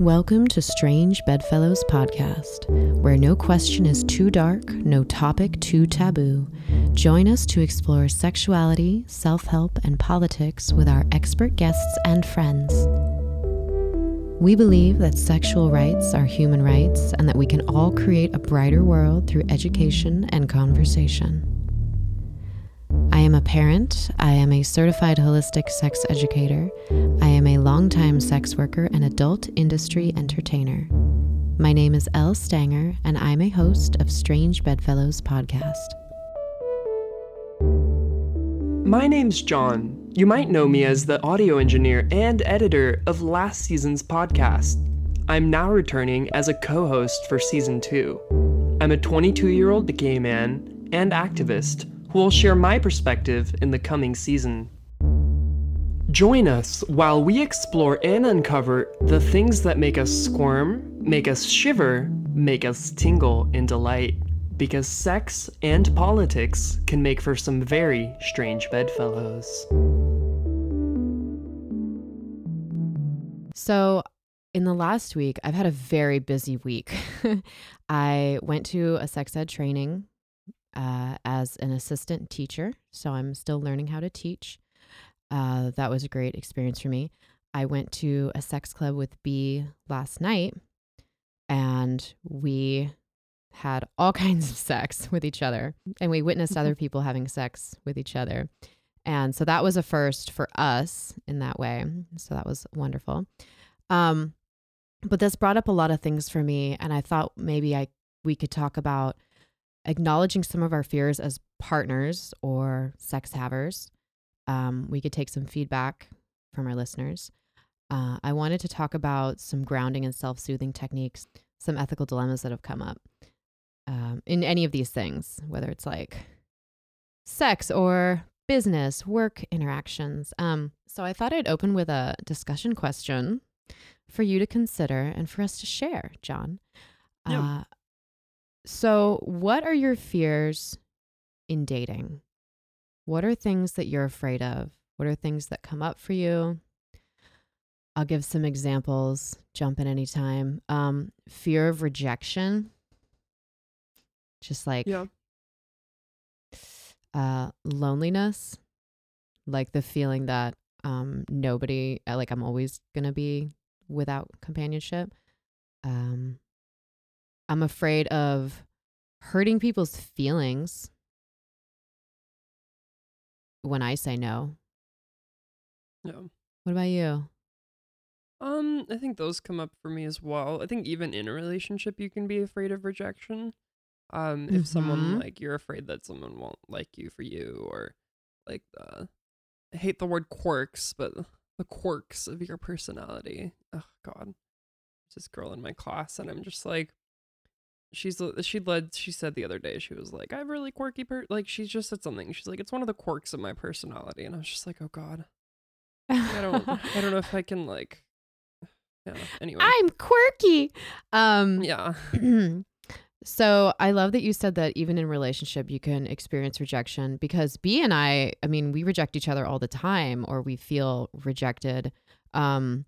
Welcome to Strange Bedfellows Podcast, where no question is too dark, no topic too taboo. Join us to explore sexuality, self help, and politics with our expert guests and friends. We believe that sexual rights are human rights and that we can all create a brighter world through education and conversation. I am a parent. I am a certified holistic sex educator. I am longtime sex worker and adult industry entertainer. My name is Elle Stanger, and I'm a host of Strange Bedfellows podcast. My name's John. You might know me as the audio engineer and editor of last season's podcast. I'm now returning as a co host for season two. I'm a 22 year old gay man and activist who will share my perspective in the coming season. Join us while we explore and uncover the things that make us squirm, make us shiver, make us tingle in delight. Because sex and politics can make for some very strange bedfellows. So, in the last week, I've had a very busy week. I went to a sex ed training uh, as an assistant teacher. So I'm still learning how to teach. Uh, that was a great experience for me. I went to a sex club with B last night and we had all kinds of sex with each other and we witnessed other people having sex with each other. And so that was a first for us in that way. So that was wonderful. Um, but this brought up a lot of things for me and I thought maybe I we could talk about acknowledging some of our fears as partners or sex havers. Um, we could take some feedback from our listeners. Uh, I wanted to talk about some grounding and self soothing techniques, some ethical dilemmas that have come up um, in any of these things, whether it's like sex or business, work interactions. Um, so I thought I'd open with a discussion question for you to consider and for us to share, John. Yeah. Uh, so, what are your fears in dating? What are things that you're afraid of? What are things that come up for you? I'll give some examples. Jump in anytime. Um, fear of rejection. Just like Yeah. uh, loneliness, like the feeling that um, nobody, uh, like I'm always gonna be without companionship. Um, I'm afraid of hurting people's feelings when I say no. Yeah. What about you? Um, I think those come up for me as well. I think even in a relationship you can be afraid of rejection. Um, if someone Mhm. like you're afraid that someone won't like you for you or like the I hate the word quirks, but the quirks of your personality. Oh god. This girl in my class and I'm just like she's she led she said the other day she was like I have really quirky per like she just said something. She's like it's one of the quirks of my personality and I was just like, "Oh god." I don't I don't know if I can like yeah, anyway. I'm quirky. Um, yeah. so I love that you said that even in relationship you can experience rejection because B and I, I mean, we reject each other all the time or we feel rejected. Um,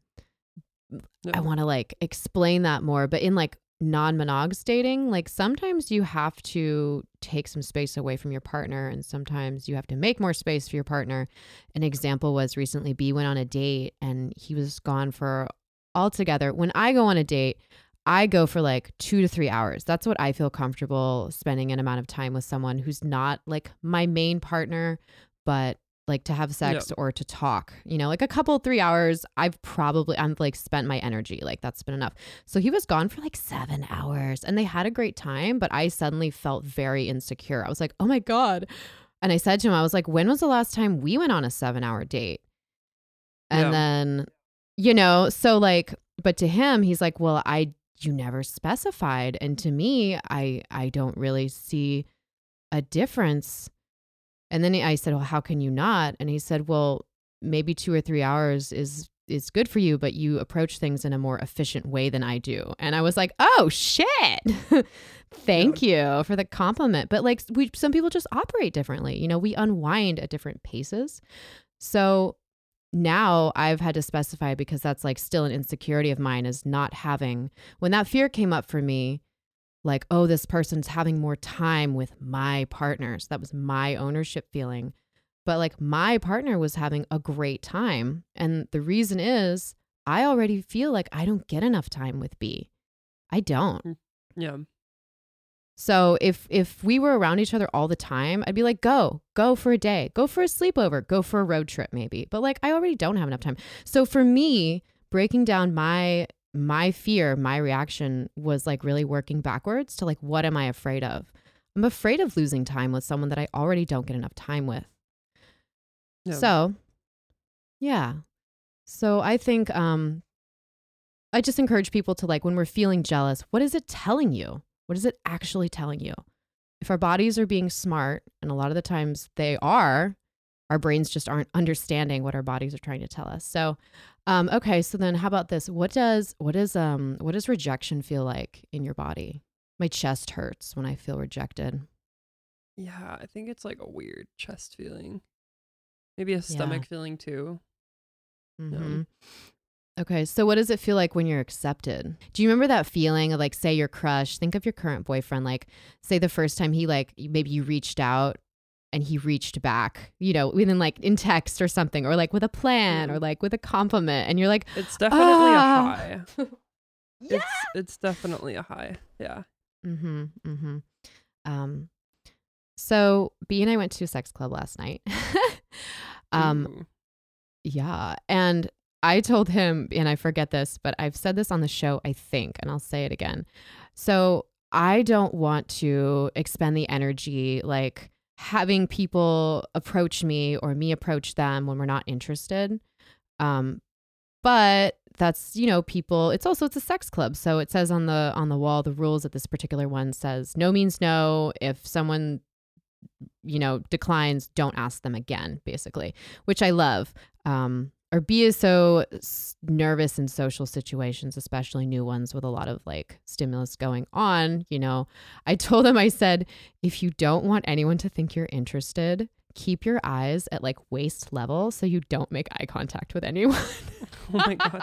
I want to like explain that more, but in like non-monogamous dating, like sometimes you have to take some space away from your partner and sometimes you have to make more space for your partner. An example was recently B went on a date and he was gone for altogether. When I go on a date, I go for like 2 to 3 hours. That's what I feel comfortable spending an amount of time with someone who's not like my main partner, but like to have sex or to talk, you know, like a couple three hours. I've probably I'm like spent my energy, like that's been enough. So he was gone for like seven hours, and they had a great time. But I suddenly felt very insecure. I was like, oh my god, and I said to him, I was like, when was the last time we went on a seven hour date? And Yeah. then, you know, so like, but to him, he's like, well, I you never specified, and to me, I I don't really see a difference. And then I said, "Well, how can you not?" And he said, "Well, maybe 2 or 3 hours is is good for you, but you approach things in a more efficient way than I do." And I was like, "Oh, shit." Thank you for the compliment. But like we some people just operate differently. You know, we unwind at different paces. So now I've had to specify because that's like still an insecurity of mine is not having when that fear came up for me like oh this person's having more time with my partners. That was my ownership feeling. But like my partner was having a great time. And the reason is I already feel like I don't get enough time with B. I don't. Mm, yeah. so if if we were around each other all the time, I'd be like, go, go for a day, go for a sleepover, go for a road trip, maybe. But like I already don't have enough time. So for me, breaking down my my fear, my reaction was like really working backwards to like what am I afraid of? I'm afraid of losing time with someone that I already don't get enough time with. So yeah. So I think um I just encourage people to like when we're feeling jealous, what is it telling you? What is it actually telling you? If our bodies are being smart, and a lot of the times they are, our brains just aren't understanding what our bodies are trying to tell us. So, um, okay, so then how about this? What does what is um what does rejection feel like in your body? My chest hurts when I feel rejected. Yeah, I think it's like a weird chest feeling. Maybe a stomach feeling too. hmm Okay, so what does it feel like when you're accepted? Do you remember that feeling of like, say your crush? Think of your current boyfriend. Like, say the first time he like maybe you reached out and he reached back, you know, within like in text or something, or like with a plan, or Mm. like with a compliment, and you're like, It's definitely Ah. a high. It's it's definitely a high. Yeah. Mm-hmm. Mm-hmm. Um, so B and I went to a sex club last night. um, Ooh. Yeah. And I told him, and I forget this, but I've said this on the show, I think, and I'll say it again. So I don't want to expend the energy like having people approach me or me approach them when we're not interested. Um, but that's you know people it's also it's a sex club. So it says on the on the wall the rules of this particular one says no means no. If someone you know declines don't ask them again basically which i love. Um or B is so nervous in social situations, especially new ones with a lot of like stimulus going on. You know, I told him, I said, if you don't want anyone to think you're interested, keep your eyes at like waist level so you don't make eye contact with anyone. Oh my god.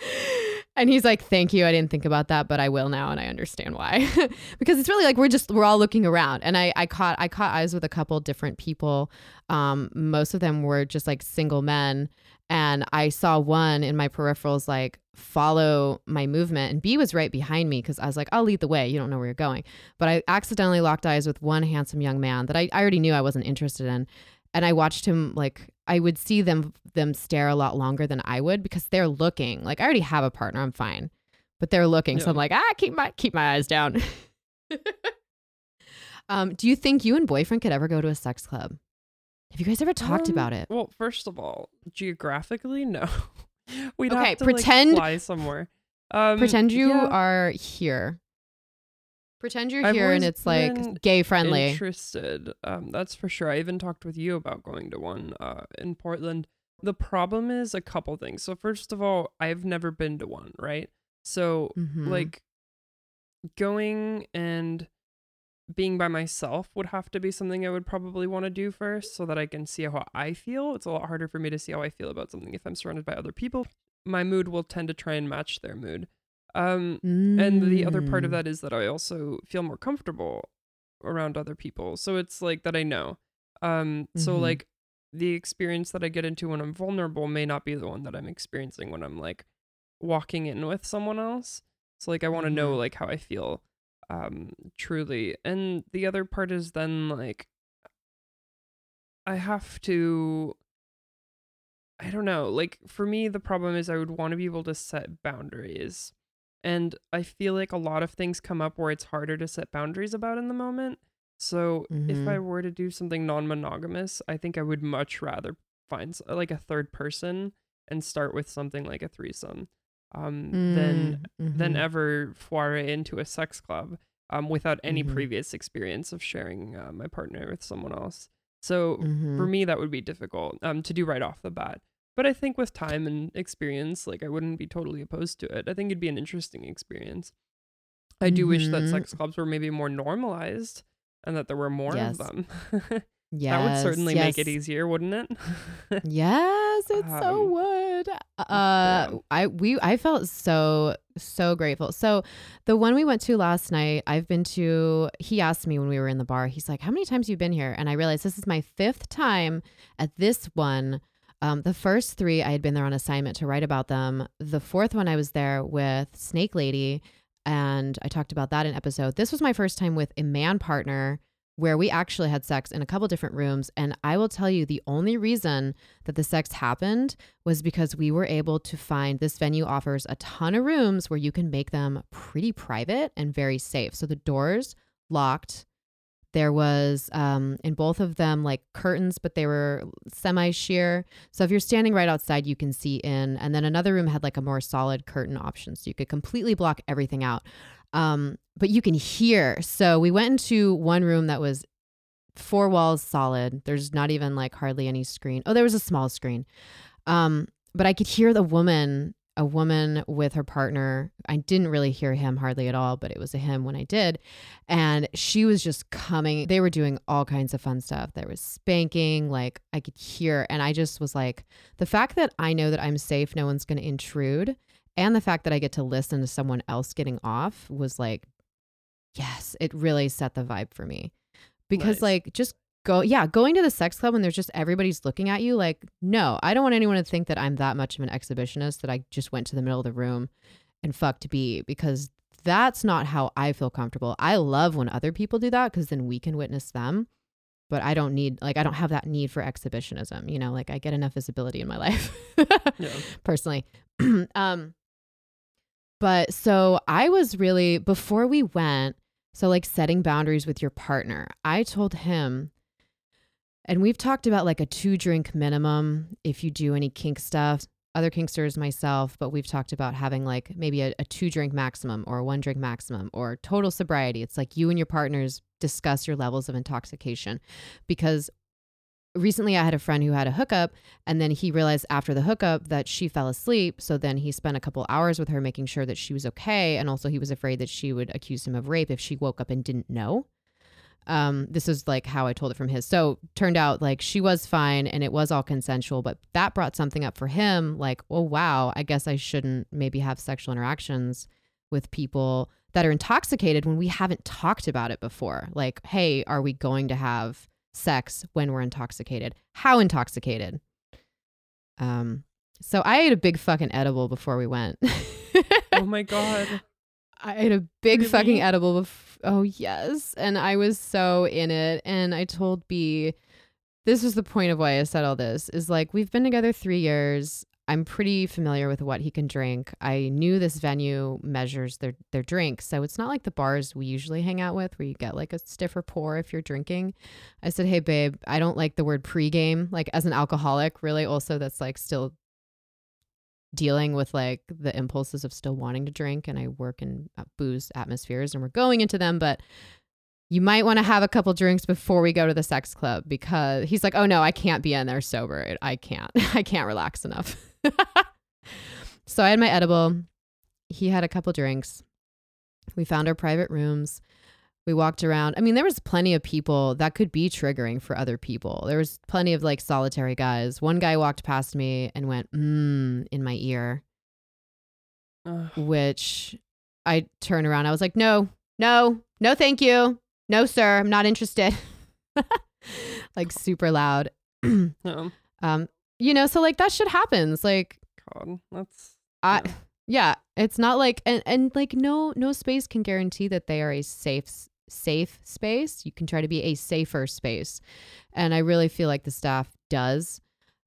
and he's like, "Thank you. I didn't think about that, but I will now, and I understand why." because it's really like we're just we're all looking around, and I I caught I caught eyes with a couple different people. Um, most of them were just like single men, and I saw one in my peripherals like follow my movement, and B was right behind me because I was like, "I'll lead the way. You don't know where you're going." But I accidentally locked eyes with one handsome young man that I, I already knew I wasn't interested in, and I watched him like I would see them them stare a lot longer than I would because they're looking. Like I already have a partner, I'm fine. But they're looking. So I'm like, ah, keep my keep my eyes down. um, do you think you and boyfriend could ever go to a sex club? Have you guys ever talked Um, about it? Well, first of all, geographically, no. We'd Okay, have to pretend- like, fly somewhere. Um, Pretend you yeah, are here. Pretend you're I've here and it's like gay friendly. interested. Um, that's for sure. I even talked with you about going to one uh, in Portland. The problem is a couple things. So first of all, I've never been to one, right? So Mhm. like going and being by myself would have to be something I would probably want to do first so that I can see how I feel. It's a lot harder for me to see how I feel about something if I'm surrounded by other people. My mood will tend to try and match their mood. Um and the other part of Mm. that is that I also feel more comfortable around other people. So it's like that I know. Um so Mhm. like the experience that I get into when I'm vulnerable may not be the one that I'm experiencing when I'm like walking in with someone else. So like I want to know Mhm. like how I feel um truly. And the other part is then like I have to I don't know. Like for me the problem is I would want to be able to set boundaries. And I feel like a lot of things come up where it's harder to set boundaries about in the moment. So if I Mhm. were to do something non-monogamous, I think I would much rather find like a third person and start with something like a threesome um than Mm, than mhm. ever foray into a sex club um without any Mhm. previous experience of sharing uh, my partner with someone else. So for Mhm. me that would be difficult um to do right off the bat. But I think with time and experience, like I wouldn't be totally opposed to it. I think it'd be an interesting experience. I do wish that Mhm. sex clubs were maybe more normalized and that there were more Yes. of them. Yes. that would certainly make it easier, wouldn't it? Yes, it so Um, would. Uh, yeah. I we I felt so so grateful. So the one we went to last night, I've been to. He asked me when we were in the bar. He's like, "How many times you been here?" And I realized this is my fifth time at this one. Um, the first three, I had been there on assignment to write about them. The fourth one, I was there with Snake Lady, and I talked about that in episode. This was my first time with a man partner where we actually had sex in a couple different rooms. And I will tell you, the only reason that the sex happened was because we were able to find this venue offers a ton of rooms where you can make them pretty private and very safe. So the doors locked. There was um, in both of them like curtains, but they were semi sheer. So if you're standing right outside, you can see in. And then another room had like a more solid curtain option. So you could completely block everything out. Um, but you can hear. So we went into one room that was four walls solid. There's not even like hardly any screen. Oh, there was a small screen. Um, but I could hear the woman, a woman with her partner. I didn't really hear him hardly at all, but it was a him when I did. And she was just coming. They were doing all kinds of fun stuff. There was spanking, like I could hear. And I just was like, the fact that I know that I'm safe, no one's going to intrude, and the fact that I get to listen to someone else getting off was like, yes, it really set the vibe for me. Because Nice. like just go yeah, going to the sex club when there's just everybody's looking at you like, no, I don't want anyone to think that I'm that much of an exhibitionist that I just went to the middle of the room and fucked B because that's not how I feel comfortable. I love when other people do that because then we can witness them. But I don't need like I don't have that need for exhibitionism, you know, like I get enough visibility in my life. Yeah. personally. um but so I was really before we went, so like setting boundaries with your partner. I told him and we've talked about like a two drink minimum if you do any kink stuff. Other kinksters, myself, but we've talked about having like maybe a, a two drink maximum or a one drink maximum or total sobriety. It's like you and your partners discuss your levels of intoxication because recently I had a friend who had a hookup and then he realized after the hookup that she fell asleep. So then he spent a couple hours with her making sure that she was okay. And also he was afraid that she would accuse him of rape if she woke up and didn't know. Um, this is like how I told it from his. So turned out like she was fine and it was all consensual, but that brought something up for him like, oh wow, I guess I shouldn't maybe have sexual interactions with people that are intoxicated when we haven't talked about it before. Like, hey, are we going to have sex when we're intoxicated? How intoxicated? Um, so I ate a big fucking edible before we went. oh my god. I had a big Really? fucking edible. Bef- oh yes, and I was so in it. And I told B, this was the point of why I said all this. Is like we've been together three years. I'm pretty familiar with what he can drink. I knew this venue measures their their drinks, so it's not like the bars we usually hang out with, where you get like a stiffer pour if you're drinking. I said, "Hey, babe, I don't like the word pregame. Like as an alcoholic, really, also that's like still dealing with like the impulses of still wanting to drink and I work in uh, booze atmospheres and we're going into them but you might want to have a couple drinks before we go to the sex club because he's like oh no I can't be in there sober. I can't. I can't relax enough. So I had my edible. He had a couple drinks. We found our private rooms we walked around. I mean there was plenty of people that could be triggering for other people. There was plenty of like solitary guys. One guy walked past me and went mmm in my ear. Ugh. which i turned around. I was like no no no thank you. No sir i'm not interested. Like super loud. Um you know so like that shit happens. Like God. That's I Yeah. yeah, it's not like and and like no no space can guarantee that they are a safe safe space. You can try to be a safer space. And I really feel like the staff does.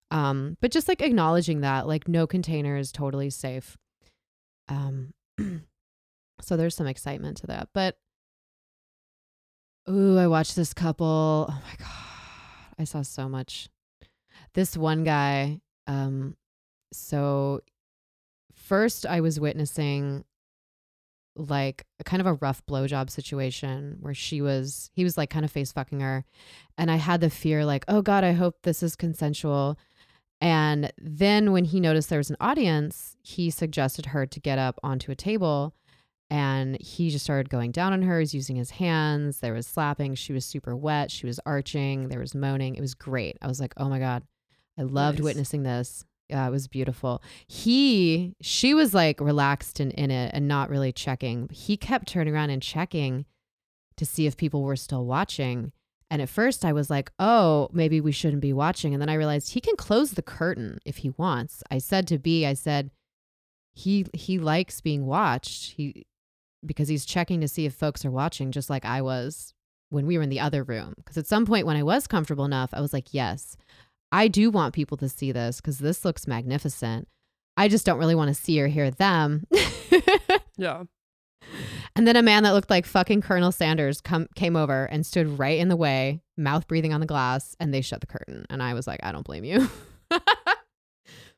Um but just like acknowledging that like no container is totally safe. Um so there's some excitement to that. But ooh, I watched this couple. Oh my god. I saw so much. This one guy um so first I was witnessing like a kind of a rough blowjob situation where she was he was like kind of face fucking her and I had the fear like oh god I hope this is consensual and then when he noticed there was an audience he suggested her to get up onto a table and he just started going down on her. He's using his hands. There was slapping. She was super wet. She was arching. There was moaning. It was great. I was like, oh my God. I loved Nice. witnessing this. It was beautiful. He, she was like relaxed and in it and not really checking. He kept turning around and checking to see if people were still watching. And at first I was like, oh, maybe we shouldn't be watching. And then I realized he can close the curtain if he wants. I said to B, I said, he he likes being watched. He because he's checking to see if folks are watching, just like I was when we were in the other room. Because at some point when I was comfortable enough, I was like, yes, I do want people to see this because this looks magnificent. I just don't really want to see or hear them. Yeah. and then a man that looked like fucking Colonel Sanders come came over and stood right in the way, mouth breathing on the glass, and they shut the curtain. And I was like, I don't blame you.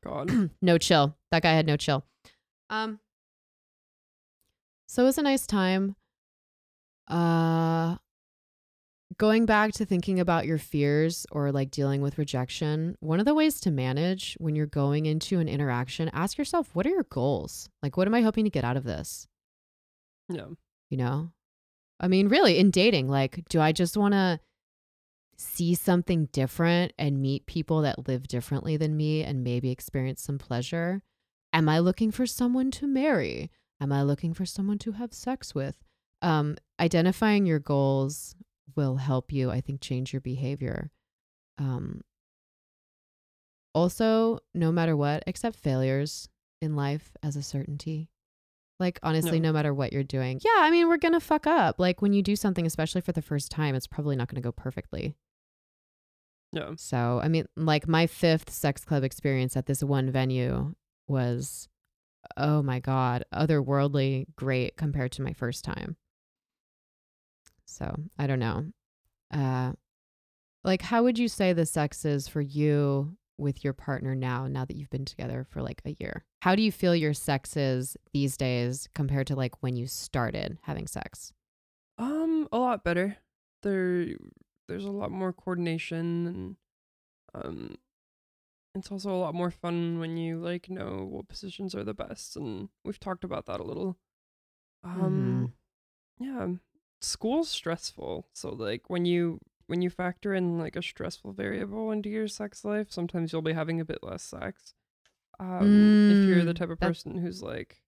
God. no chill. That guy had no chill. Um so it was a nice time. Uh going back to thinking about your fears or like dealing with rejection, one of the ways to manage when you're going into an interaction, ask yourself, what are your goals? Like what am I hoping to get out of this? Yeah. You know? I mean, really in dating, like do I just want to see something different and meet people that live differently than me and maybe experience some pleasure? Am I looking for someone to marry? Am I looking for someone to have sex with? Um, identifying your goals will help you, I think, change your behavior. Um, also, no matter what, accept failures in life as a certainty. Like, honestly, Yeah. no matter what you're doing. Yeah, I mean, we're going to fuck up. Like, when you do something, especially for the first time, it's probably not going to go perfectly. Yeah. So, I mean, like my fifth sex club experience at this one venue was, oh my God, otherworldly great compared to my first time. So, I don't know. Uh, like, how would you say the sex is for you with your partner now, now that you've been together for like a year? How do you feel your sex is these days compared to like when you started having sex? Um, a lot better. There, there's a lot more coordination, and um, it's also a lot more fun when you like know what positions are the best. And we've talked about that a little. Um, yeah, school's stressful. So like when you when you factor in like a stressful variable into your sex life, sometimes you'll be having a bit less sex. Um, if you're the Mm, type of person who's like,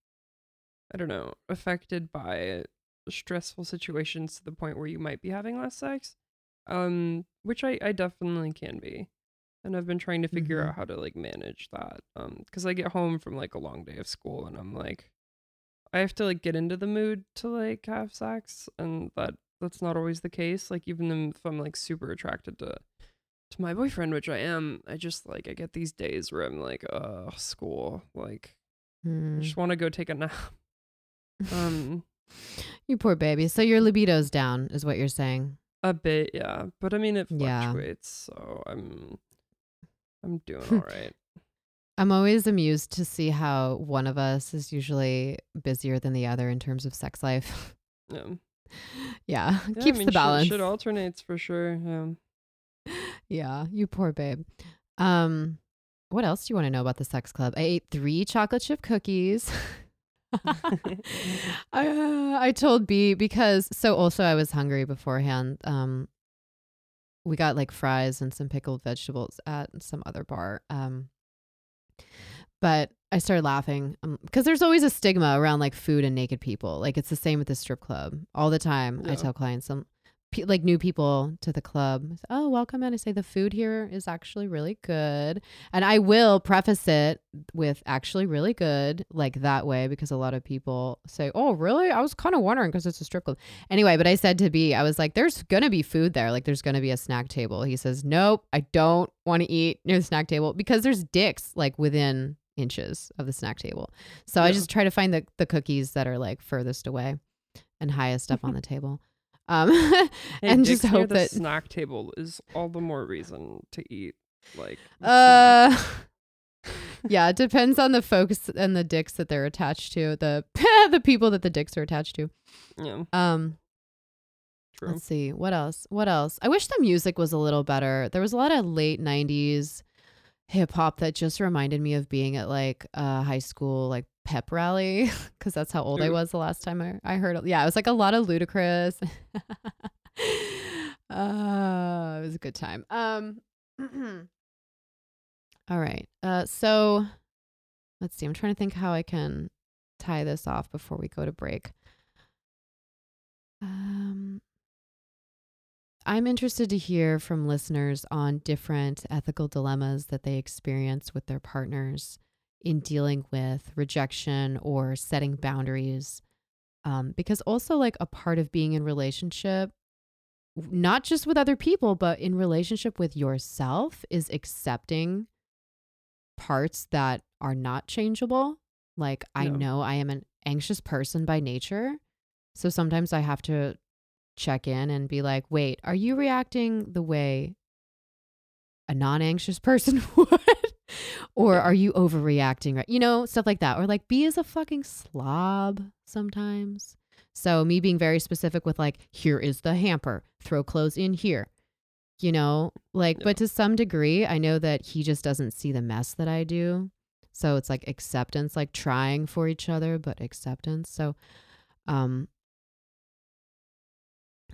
I don't know, affected by stressful situations to the point where you might be having less sex, um, which I I definitely can be, and I've been trying to figure Mhm. out how to like manage that. Um, because I get home from like a long day of school and I'm like, I have to like get into the mood to like have sex, and that that's not always the case. Like even if I'm like super attracted to to my boyfriend, which I am, I just like I get these days where I'm like, uh, school, like I Hmm. just want to go take a nap. Um, you poor baby. So your libido's down, is what you're saying. a bit, yeah, but I mean it Yeah. fluctuates, so I'm I'm doing all right. I'm always amused to see how one of us is usually busier than the other in terms of sex life. Yeah, yeah, Yeah, I mean, the shit- balance. Shit, alternates for sure. Yeah. yeah, you poor babe. Um, what else do you want to know about the sex club? I ate three chocolate chip cookies. I, uh, I told B because so also I was hungry beforehand. Um, we got like fries and some pickled vegetables at some other bar. Um, but I started laughing um, because there's always a stigma around like food and naked people. Like it's the same with the strip club all the time. I tell clients some pe- like new people to the club. Oh, welcome And I say the food here is actually really good, and I will preface it with actually really good, like that way, because a lot of people say, oh, really? I was kind of wondering because it's a strip club. Anyway, but I said to B, I was like, there's gonna be food there. Like there's gonna be a snack table. He says, nope, I don't want to eat near the snack table because there's dicks like within inches of the snack table. So I just try to find the the cookies that are like furthest away and highest up on the table. Um, Hey, and just hope the that snack table is all the more reason to eat. Like, uh yeah, it depends on the folks and the dicks that they're attached to, the the people that the dicks are attached to. yeah, Um true. Let's see. What else? What else? I wish the music was a little better. There was a lot of late 90s hip hop that just reminded me of being at like uh high school like pep rally because that's how old I was the last time I, I heard it. Yeah, it was like a lot of Ludacris. uh, it was a good time. Um, all right. Uh, so let's see. I'm trying to think how I can tie this off before we go to break. Um, I'm interested to hear from listeners on different ethical dilemmas that they experience with their partners in dealing with rejection or setting boundaries. Um, because also, like, a part of being in relationship, not just with other people, but in relationship with yourself, is accepting parts that are not changeable. Like, I know I am an anxious person by nature. So sometimes I have to check in and be like, wait, are you reacting the way a non anxious person would? Or are you overreacting? Right? You know, stuff like that. Or like, be as a fucking slob sometimes. So, me being very specific with like, here is the hamper, throw clothes in here. You know, like, but to some degree, I know that he just doesn't see the mess that I do. So it's like acceptance, like trying for each other, but acceptance. So, um,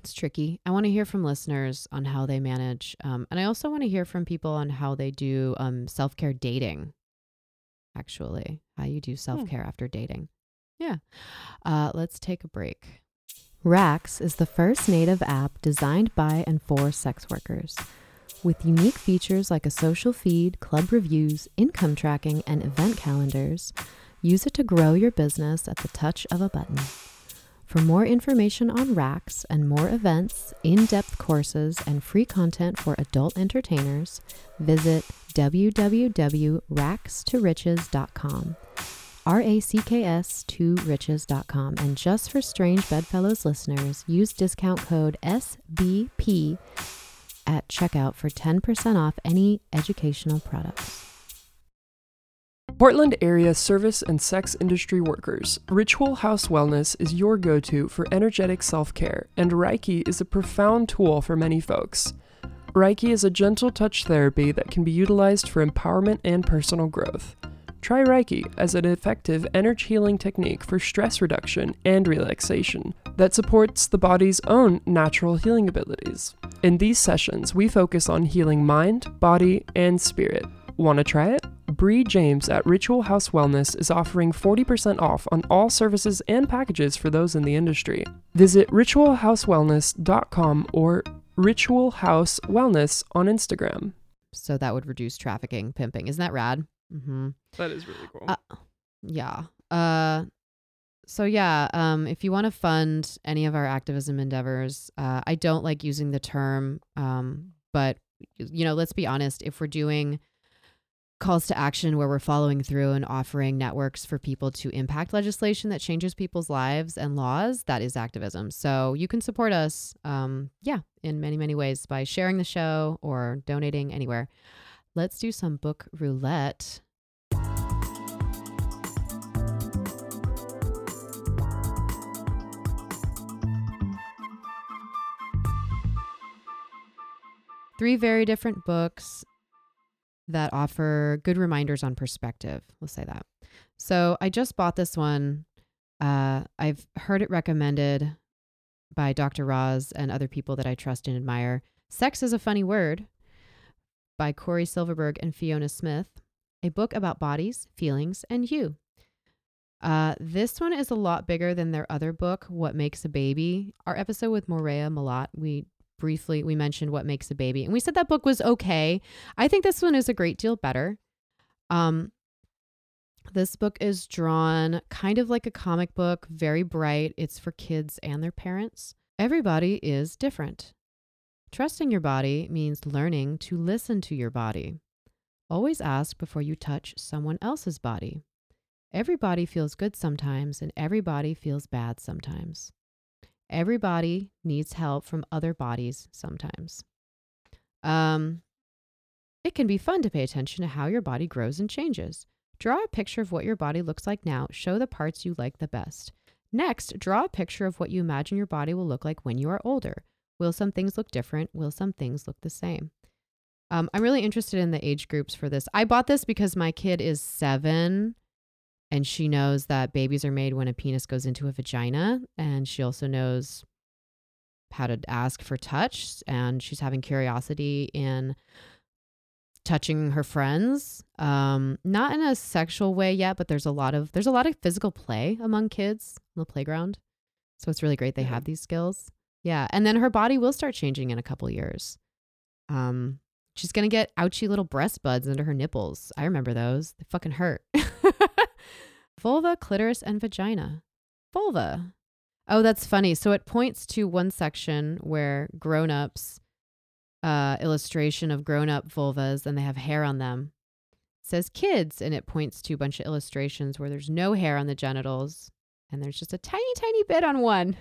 it's tricky. I want to hear from listeners on how they manage. Um, and I also want to hear from people on how they do um, self care dating, actually, how you do self care after dating. Yeah. Uh, let's take a break. Racks is the first native app designed by and for sex workers. With unique features like a social feed, club reviews, income tracking, and event calendars, use it to grow your business at the touch of a button. For more information on racks and more events, in depth courses, and free content for adult entertainers, visit www.rackstoriches.com. R A C K S to riches.com. And just for Strange Bedfellows listeners, use discount code SBP at checkout for 10% off any educational products. Portland area service and sex industry workers, Ritual House Wellness is your go to for energetic self care, and Reiki is a profound tool for many folks. Reiki is a gentle touch therapy that can be utilized for empowerment and personal growth. Try Reiki as an effective energy healing technique for stress reduction and relaxation that supports the body's own natural healing abilities. In these sessions, we focus on healing mind, body, and spirit. Want to try it? Bree James at Ritual House Wellness is offering 40% off on all services and packages for those in the industry. Visit ritualhousewellness.com or Ritual House Wellness on Instagram. So that would reduce trafficking, pimping. Isn't that rad? Mm-hmm. That is really cool. Uh, Yeah. Uh so yeah, um if you want to fund any of our activism endeavors, uh I don't like using the term um but you know, let's be honest, if we're doing calls to action where we're following through and offering networks for people to impact legislation that changes people's lives and laws, that is activism. So you can support us um yeah, in many many ways by sharing the show or donating anywhere. Let's do some book roulette. three very different books that offer good reminders on perspective. We'll say that. So I just bought this one. Uh, I've heard it recommended by Dr. Roz and other people that I trust and admire. Sex is a Funny Word by Cory Silverberg and Fiona Smith, a book about bodies, feelings, and you. Uh, this one is a lot bigger than their other book, What Makes a Baby. Our episode with Morea Malat, we briefly we mentioned what makes a baby and we said that book was okay. I think this one is a great deal better. Um this book is drawn kind of like a comic book very bright. It's for kids and their parents. Everybody is different. Trusting your body means learning to listen to your body. Always ask before you touch someone else's body. Everybody feels good sometimes and everybody feels bad sometimes everybody needs help from other bodies sometimes. Um, it can be fun to pay attention to how your body grows and changes. Draw a picture of what your body looks like now. Show the parts you like the best. Next, draw a picture of what you imagine your body will look like when you are older. Will some things look different? Will some things look the same? Um, I'm really interested in the age groups for this. I bought this because my kid is seven and she knows that babies are made when a penis goes into a vagina and she also knows how to ask for touch and she's having curiosity in touching her friends um not in a sexual way yet but there's a lot of there's a lot of physical play among kids on the playground. So it's really great they have these skills. Yeah and then her body will start changing in a couple years. Um she's gonna get ouchy little breast buds under her nipples. I remember those. They fucking hurt vulva clitoris and vagina. Vulva. Oh that's funny. So it points to one section where grown-ups uh, illustration of grown-up vulvas and they have hair on them. It says kids and it points to a bunch of illustrations where there's no hair on the genitals and there's just a tiny tiny bit on one.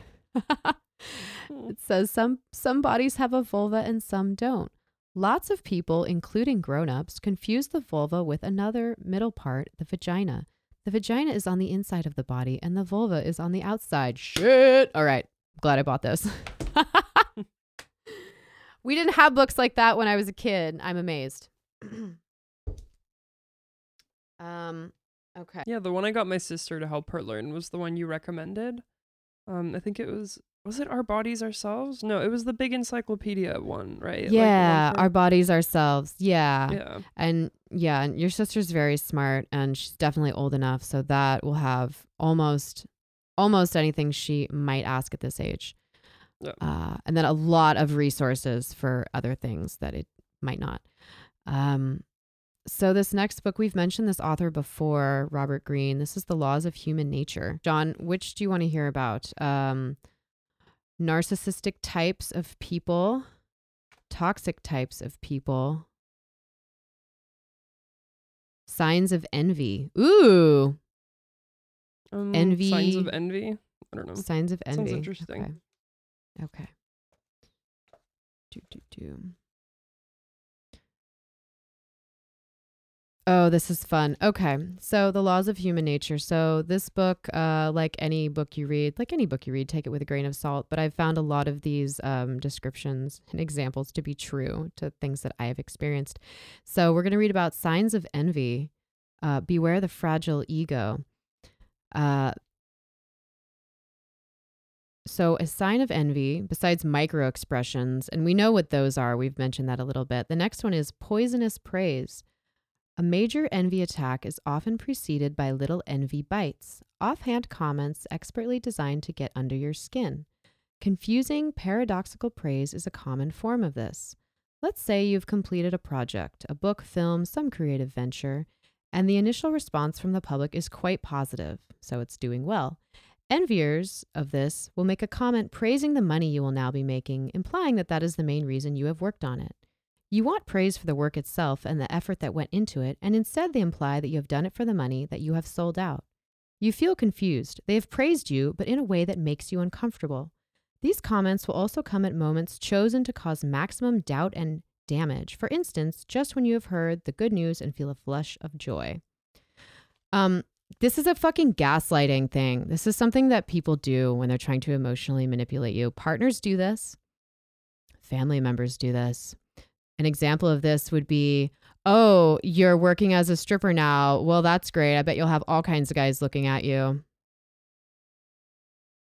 It says some some bodies have a vulva and some don't. Lots of people including grown-ups confuse the vulva with another middle part the vagina the vagina is on the inside of the body and the vulva is on the outside. Shit. All right. Glad i bought this. We didn't have books like that when i was a kid. I'm amazed. Um okay. Yeah, the one I got my sister to help her learn was the one you recommended. Um, I think it was was it Our Bodies Ourselves? No, it was the big encyclopedia one, right? Like, yeah for- our bodies ourselves yeah. yeah. and yeah and your sister's very smart and she's definitely old enough so that will have almost almost anything she might ask at this age Yeah. uh, and then a lot of resources for other things that it might not um, so this next book we've mentioned this author before robert greene this is the laws of human nature john which do you want to hear about um, narcissistic types of people toxic types of people signs of envy ooh Um, Envy- Signs of envy. I don't know. signs of envy. Sounds interesting. okay, okay. Do, do, do. Oh, this is fun. Okay. So, The Laws of Human Nature. So, this book, uh, like any book you read, like any book you read, take it with a grain of salt. But I've found a lot of these um, descriptions and examples to be true to things that I have experienced. So, we're going to read about signs of envy. Uh, beware the fragile ego. Uh, so, a sign of envy, besides micro expressions, and we know what those are, we've mentioned that a little bit. The next one is poisonous praise. A major envy attack is often preceded by little envy bites, offhand comments expertly designed to get under your skin. Confusing, paradoxical praise is a common form of this. Let's say you've completed a project, a book, film, some creative venture, and the initial response from the public is quite positive, so it's doing well. Enviers of this will make a comment praising the money you will now be making, implying that that is the main reason you have worked on it. You want praise for the work itself and the effort that went into it, and instead they imply that you have done it for the money that you have sold out. You feel confused. They have praised you, but in a way that makes you uncomfortable. These comments will also come at moments chosen to cause maximum doubt and damage. For instance, just when you have heard the good news and feel a flush of joy. Um, this is a fucking gaslighting thing. This is something that people do when they're trying to emotionally manipulate you. Partners do this, family members do this. An example of this would be, oh, you're working as a stripper now. Well, that's great. I bet you'll have all kinds of guys looking at you.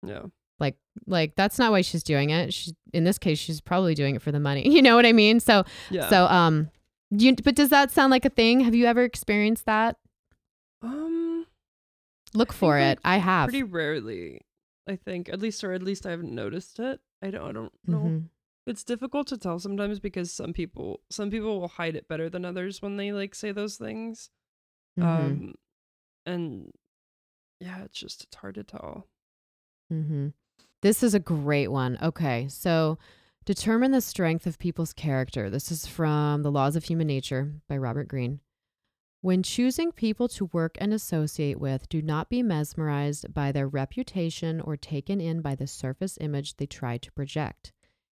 Yeah. Like, like that's not why she's doing it. She, in this case, she's probably doing it for the money. You know what I mean? So, Yeah. so, um, you, but does that sound like a thing? Have you ever experienced that? um Look for think, it. I have. pretty rarely. I think at least or at least I haven't noticed it. I don't I don't know. Mhm. It's difficult to tell sometimes because some people some people will hide it better than others when they like say those things. Mhm. Um and yeah, it's just it's hard to tell. Mm-hmm. This is a great one. Okay, so determine the strength of people's character. This is from The Laws of Human Nature by Robert Greene. When choosing people to work and associate with, do not be mesmerized by their reputation or taken in by the surface image they try to project.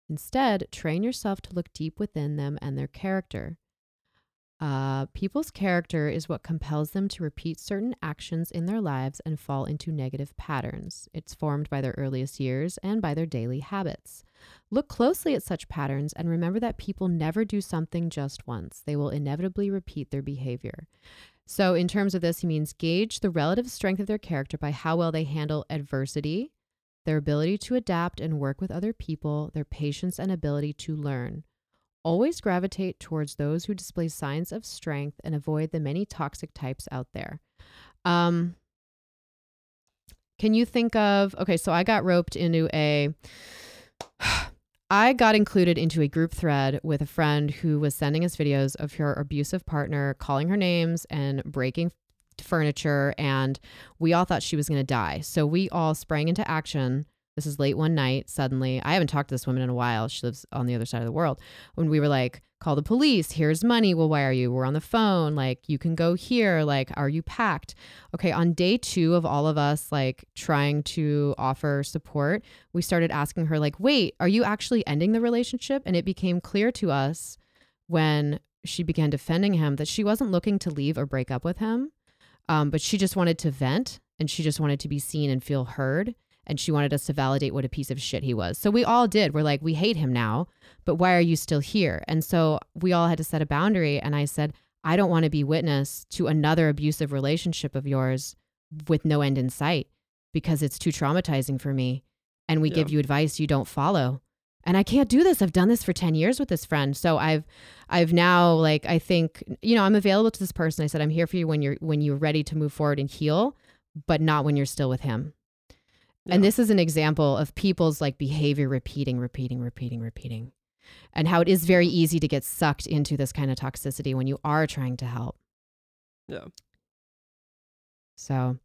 Instead, train yourself to look deep within them and their character. Uh, people's character is what compels them to repeat certain actions in their lives and fall into negative patterns. It's formed by their earliest years and by their daily habits. Look closely at such patterns and remember that people never do something just once. They will inevitably repeat their behavior. So, in terms of this, he means gauge the relative strength of their character by how well they handle adversity, their ability to adapt and work with other people, their patience and ability to learn. Always gravitate towards those who display signs of strength and avoid the many toxic types out there. Um, can you think of, okay, so I got roped into a. I got included into a group thread with a friend who was sending us videos of her abusive partner calling her names and breaking furniture. And we all thought she was going to die. So we all sprang into action this is late one night. Suddenly, I haven't talked to this woman in a while. She lives on the other side of the world. When we were like, call the police, here's money. Well, why are you? We're on the phone. Like, you can go here. Like, are you packed? Okay. On day two of all of us, like, trying to offer support, we started asking her, like, wait, are you actually ending the relationship? And it became clear to us when she began defending him that she wasn't looking to leave or break up with him, um, but she just wanted to vent and she just wanted to be seen and feel heard and she wanted us to validate what a piece of shit he was. So we all did. We're like, we hate him now, but why are you still here? And so we all had to set a boundary. And I said, I don't want to be witness to another abusive relationship of yours with no end in sight because it's too traumatizing for me. And we yeah. give you advice you don't follow. And I can't do this. I've done this for 10 years with this friend. So I've I've now like I think, you know, I'm available to this person. I said I'm here for you when you're when you're ready to move forward and heal, but not when you're still with him. And this is an example of people's like behavior repeating, repeating, repeating, repeating. And how it is very easy to get sucked into this kind of toxicity when you are trying to help. Yeah. So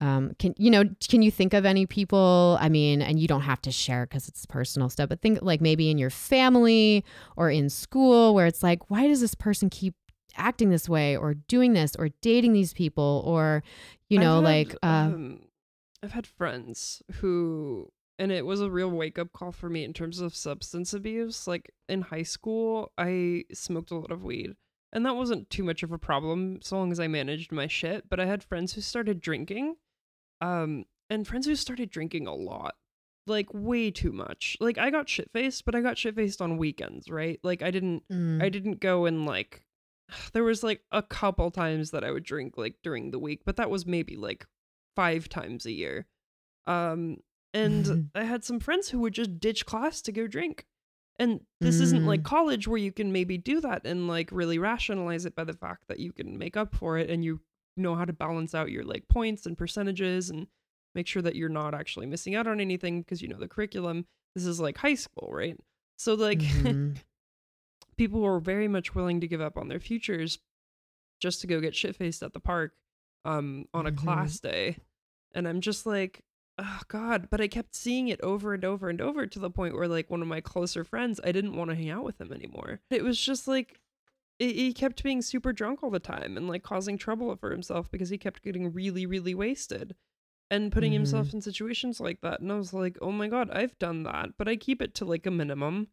um can you know can you think of any people i mean and you don't have to share because it's personal stuff but think like maybe in your family or in school where it's like why does this person keep acting this way or doing this or dating these people or you know had, like uh, um, I've had friends who and it was a real wake up call for me in terms of substance abuse. Like in high school, I smoked a lot of weed. And that wasn't too much of a problem so long as I managed my shit, but I had friends who started drinking. Um and friends who started drinking a lot. Like way too much. Like I got shit faced, but I got shit faced on weekends, right? Like I didn't mm. I didn't go and like there was like a couple times that I would drink like during the week, but that was maybe like five times a year. Um, and. I had some friends who would just ditch class to go drink. And this mm. isn't like mm. college where you can maybe do that and like really rationalize it by the fact that you can make up for it and you know how to balance out your like points and percentages and make sure that you're not actually missing out on anything because you know the curriculum. This is like high school, right? So like mm-hmm. people were very much willing to give up on their futures just to go get shit faced at the park um on a mm-hmm. class day and i'm just like oh god but i kept seeing it over and over and over to the point where like one of my closer friends i didn't want to hang out with him anymore it was just like he kept being super drunk all the time and like causing trouble for himself because he kept getting really really wasted and putting mm-hmm. himself in situations like that and i was like oh my god i've done that but i keep it to like a minimum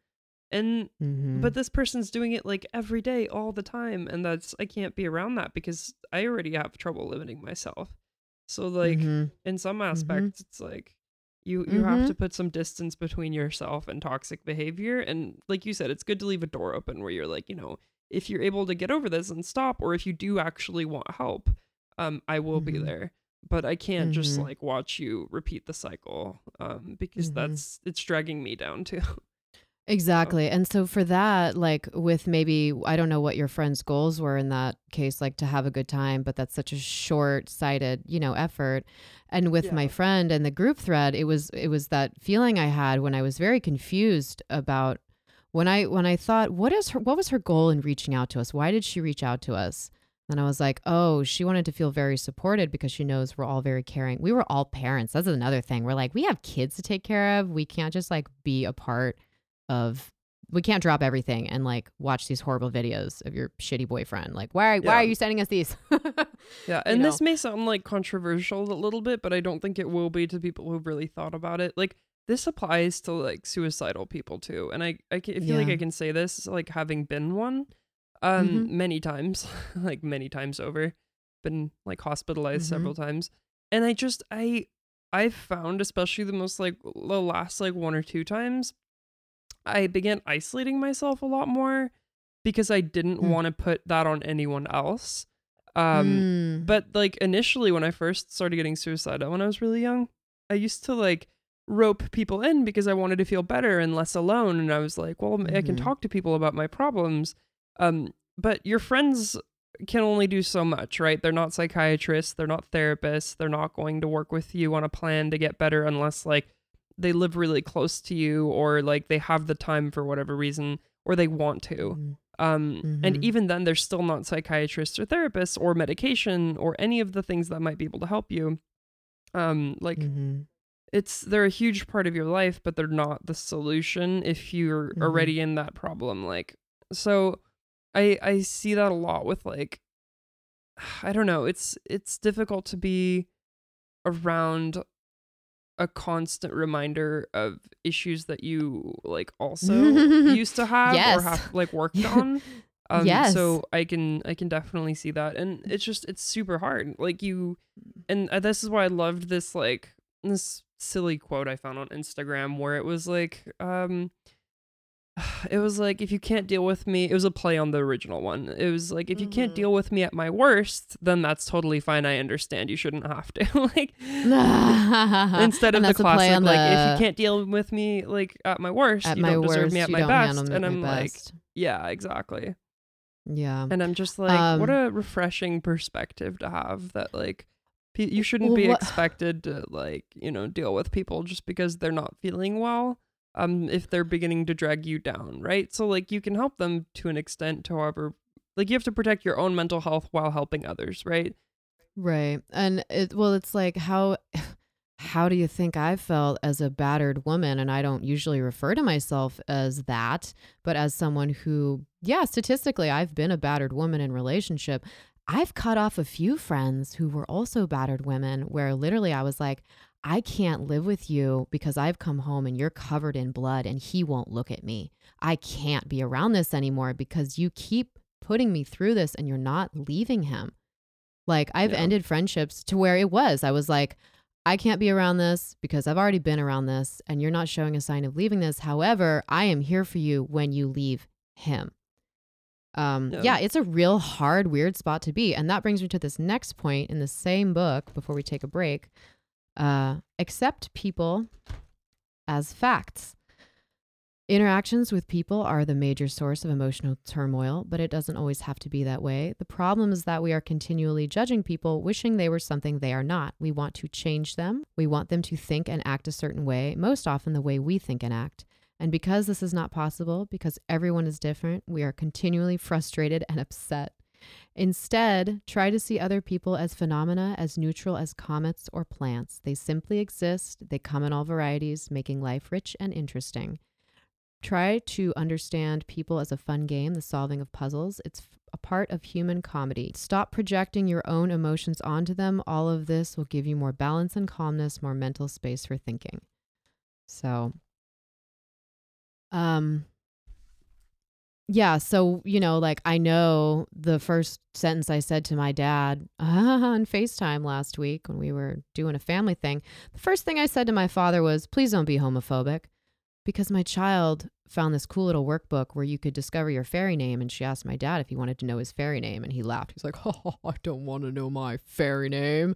and mm-hmm. but this person's doing it like every day all the time and that's i can't be around that because i already have trouble limiting myself so like mm-hmm. in some mm-hmm. aspects it's like you you have mm-hmm. to put some distance between yourself and toxic behavior and like you said it's good to leave a door open where you're like you know if you're able to get over this and stop or if you do actually want help um i will be mm-hmm. there but i can't just like watch you repeat the cycle um because that's it's dragging me down too Exactly. And so for that, like with maybe, I don't know what your friend's goals were in that case, like to have a good time, but that's such a short sighted, you know, effort. And with yeah. my friend and the group thread, it was, it was that feeling I had when I was very confused about when I, when I thought, what is her, what was her goal in reaching out to us? Why did she reach out to us? And I was like, oh, she wanted to feel very supported because she knows we're all very caring. We were all parents. That's another thing. We're like, we have kids to take care of. We can't just like be a part of we can't drop everything and like watch these horrible videos of your shitty boyfriend. Like, why are, yeah. why are you sending us these? yeah, and you know? this may sound like controversial a little bit, but I don't think it will be to people who've really thought about it. Like, this applies to like suicidal people too, and I I, feel yeah. like I can say this like having been one, um, mm-hmm. many times, like many times over, been like hospitalized mm-hmm. several times, and I just I I've found especially the most like the last like one or two times I began isolating myself a lot more because I didn't mm. want to put that on anyone else. Um, Mm. but like initially when I first started getting suicidal when I was really young, I used to like rope people in because I wanted to feel better and less alone. And I was like, well, I can Mhm. talk to people about my problems. Um, but your friends can only do so much, right? They're not psychiatrists, they're not therapists, they're not going to work with you on a plan to get better unless like they live really close to you or like they have the time for whatever reason or they want to. Mm. Um, Mhm. And even then, they're still not psychiatrists or therapists or medication or any of the things that might be able to help you. Um, like Mhm. It's they're a huge part of your life, but they're not the solution if you're Mhm. already in that problem. Like, so I I see that a lot with like I don't know. It's it's difficult to be around a constant reminder of issues that you like also used to have Yes. or have like worked on. Um, Yes. So I can I can definitely see that, and it's just it's super hard. Like you, and uh, this is why I loved this like this silly quote I found on Instagram where it was like um. It was like if you can't deal with me, it was a play on the original one. It was like if you can't Mhm. deal with me at my worst, then that's totally fine. I understand. You shouldn't have to. like instead of the classic like if you can't deal with me like at my worst, at you my don't deserve worst, me at my best. And I'm my like, best. yeah, exactly. yeah. And I'm just like, what Um, a refreshing perspective to have that like you shouldn't Well, be what- expected to like, you know, deal with people just because they're not feeling well. Um if they're beginning to drag you down, right? So like you can help them to an extent however like you have to protect your own mental health while helping others, right? Right. And it well it's like how how do you think I felt as a battered woman and I don't usually refer to myself as that, but as someone who yeah, statistically I've been a battered woman in relationship. I've cut off a few friends who were also battered women where literally I was like I can't live with you because I've come home and you're covered in blood and he won't look at me. I can't be around this anymore because you keep putting me through this and you're not leaving him. Like I've Yeah. ended friendships to where it was. I was like, I can't be around this because I've already been around this and you're not showing a sign of leaving this. However, I am here for you when you leave him. Um, Yeah. yeah. it's a real hard, weird spot to be. And that brings me to this next point in the same book before we take a break. Uh, accept people as facts. Interactions with people are the major source of emotional turmoil, but it doesn't always have to be that way. The problem is that we are continually judging people, wishing they were something they are not. We want to change them. We want them to think and act a certain way, most often the way we think and act. And because this is not possible, because everyone is different, we are continually frustrated and upset. Instead, try to see other people as phenomena as neutral as comets or plants. They simply exist, they come in all varieties, making life rich and interesting. Try to understand people as a fun game, the solving of puzzles. It's a part of human comedy. Stop projecting your own emotions onto them. All of this will give you more balance and calmness, more mental space for thinking. So, um, yeah. So, you know, like I know the first sentence I said to my dad on FaceTime last week when we were doing a family thing, the first thing I said to my father was, please don't be homophobic because my child found this cool little workbook where you could discover your fairy name and she asked my dad if he wanted to know his fairy name and he laughed he's like oh i don't want to know my fairy name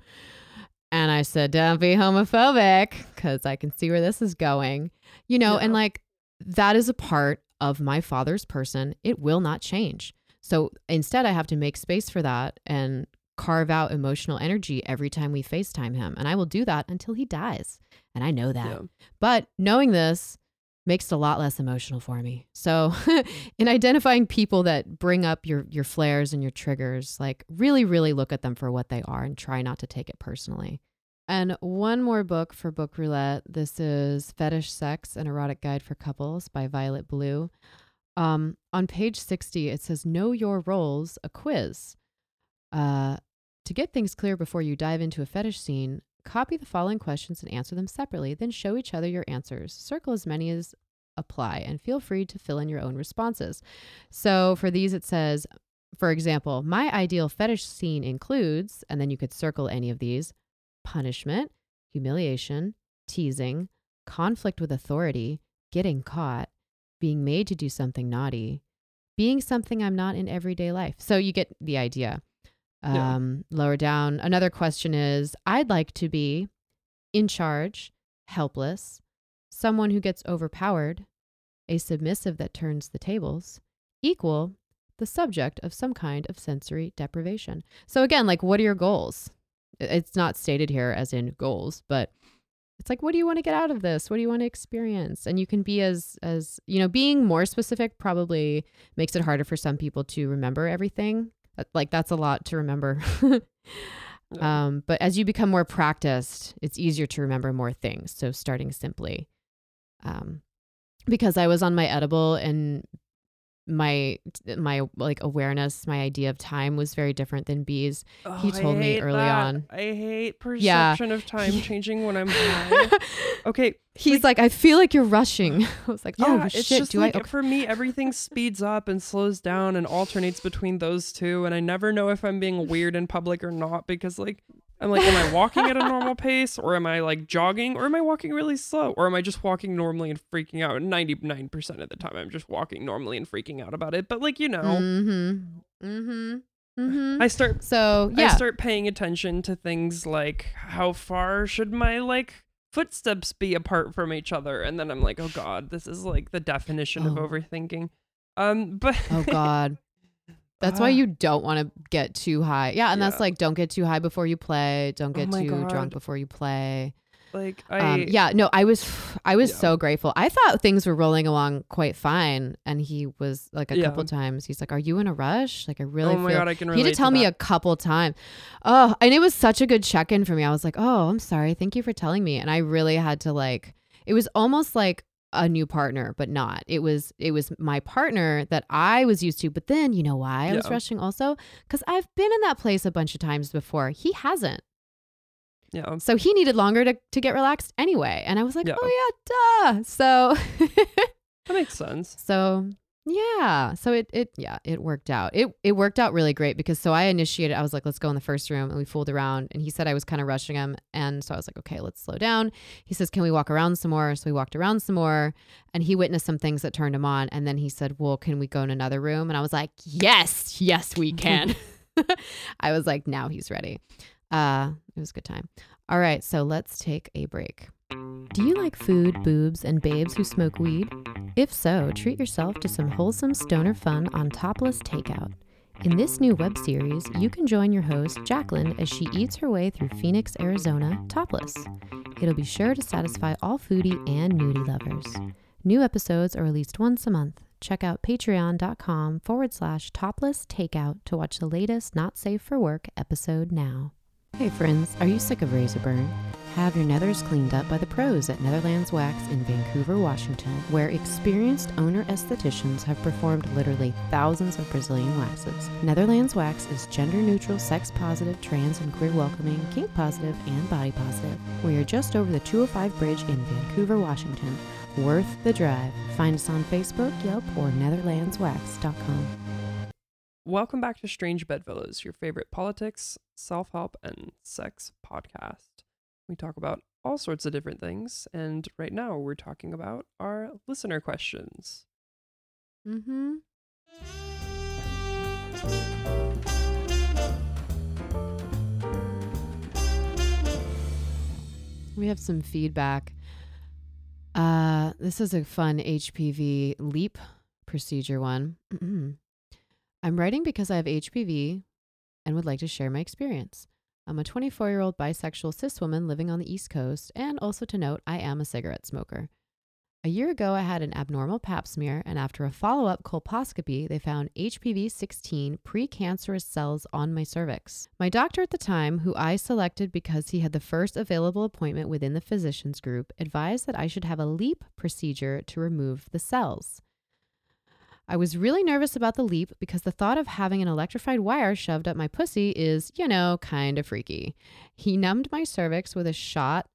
and i said don't be homophobic because i can see where this is going you know and like that is a part of my father's person it will not change so instead i have to make space for that and carve out emotional energy every time we facetime him and i will do that until he dies and i know that Yeah. but knowing this makes it a lot less emotional for me. So, in identifying people that bring up your your flares and your triggers, like really really look at them for what they are and try not to take it personally. And one more book for book roulette. This is Fetish Sex: An Erotic Guide for Couples by Violet Blue. Um, on page 60, it says Know Your Roles, a quiz. Uh, to get things clear before you dive into a fetish scene, copy the following questions and answer them separately, then show each other your answers. Circle as many as apply and feel free to fill in your own responses. So for these, it says, for example, my ideal fetish scene includes, and then you could circle any of these punishment, humiliation, teasing, conflict with authority, getting caught, being made to do something naughty, being something I'm not in everyday life. So you get the idea. Yeah. Um, Lower down, another question is I'd like to be in charge, helpless, someone who gets overpowered, a submissive that turns the tables, equal, the subject of some kind of sensory deprivation. So, again, like, what are your goals? It's not stated here as in goals, but it's like what do you want to get out of this? What do you want to experience? And you can be as as you know being more specific probably makes it harder for some people to remember everything. Like that's a lot to remember. Um, but as you become more practiced it's easier to remember more things so starting simply. Um, because i was on my edible and my my like awareness my idea of time was very different than bees oh, he Oh, I told me early that. on. I hate Yeah. perception of time changing when I'm high. Okay, he's like, i feel like you're rushing i was like oh, yeah, oh it's shit just do like i okay. for me everything speeds up and slows down and alternates between those two, and I never know if I'm being weird in public or not because like. I'm like, am I walking at a normal pace or am I like jogging or am I walking really slow or am I just walking normally and freaking out? 99% of the time, I'm just walking normally and freaking out about it. But like, you know, Mm-hmm. Mm-hmm. Mm-hmm. I start So yeah. I start paying attention to things like how far should my like footsteps be apart from each other and then I'm like, "Oh god, this is like the definition of Oh. overthinking." Um but oh God. That's why Ah. you don't want to get too high. Yeah, and Yeah. that's like don't get too high before you play. Don't Oh get my too God. drunk before you play. like I Um, yeah, no, I was I was Yeah. so grateful. I thought things were rolling along quite fine, and he was like a Yeah. couple times. He's like, "Are you in a rush?" Like I really Oh my feel. god, I can he relate had to tell me that. a couple times. Oh, and it was such a good check in for me. I was like, "Oh, I'm sorry. Thank you for telling me." And I really had to like. It was almost like a new partner, but not. It was it was my partner that I was used to. But then you know why I was rushing also because I've been in that place a bunch of times before. He hasn't. Yeah. So he needed longer to, to get relaxed anyway. And I was like, Yeah. oh yeah, duh. So That makes sense. so yeah. So it it yeah, it worked out. It it worked out really great because so I initiated, I was like, let's go in the first room and we fooled around and he said I was kind of rushing him. And so I was like, okay, let's slow down. He says, Can we walk around some more? So we walked around some more and he witnessed some things that turned him on. And then he said, Well, can we go in another room? And I was like, Yes, yes, we can. I was like, now he's ready. Uh, it was a good time. All right, so let's take a break. Do you like food, boobs, and babes who smoke weed? If so, treat yourself to some wholesome stoner fun on Topless Takeout. In this new web series, you can join your host, Jacqueline, as she eats her way through Phoenix, Arizona, topless. It'll be sure to satisfy all foodie and nudie lovers. New episodes are released once a month. Check out patreon.com forward slash topless takeout to watch the latest Not Safe for Work episode now. Hey friends, are you sick of razor burn? Have your nethers cleaned up by the pros at Netherlands Wax in Vancouver, Washington, where experienced owner estheticians have performed literally thousands of Brazilian waxes. Netherlands Wax is gender neutral, sex positive, trans and queer welcoming, kink positive, and body positive. We are just over the 205 bridge in Vancouver, Washington. Worth the drive. Find us on Facebook, Yelp, or NetherlandsWax.com. Welcome back to Strange Bedfellows, your favorite politics, self-help, and sex podcast. We talk about all sorts of different things, and right now we're talking about our listener questions. Mm-hmm. We have some feedback. Uh, this is a fun HPV LEEP procedure one. I'm writing because I have HPV and would like to share my experience. I'm a 24 year old bisexual cis woman living on the East Coast, and also to note, I am a cigarette smoker. A year ago, I had an abnormal pap smear, and after a follow up colposcopy, they found HPV 16 precancerous cells on my cervix. My doctor at the time, who I selected because he had the first available appointment within the physicians group, advised that I should have a LEEP procedure to remove the cells. I was really nervous about the LEEP because the thought of having an electrified wire shoved up my pussy is, you know, kind of freaky. He numbed my cervix with a shot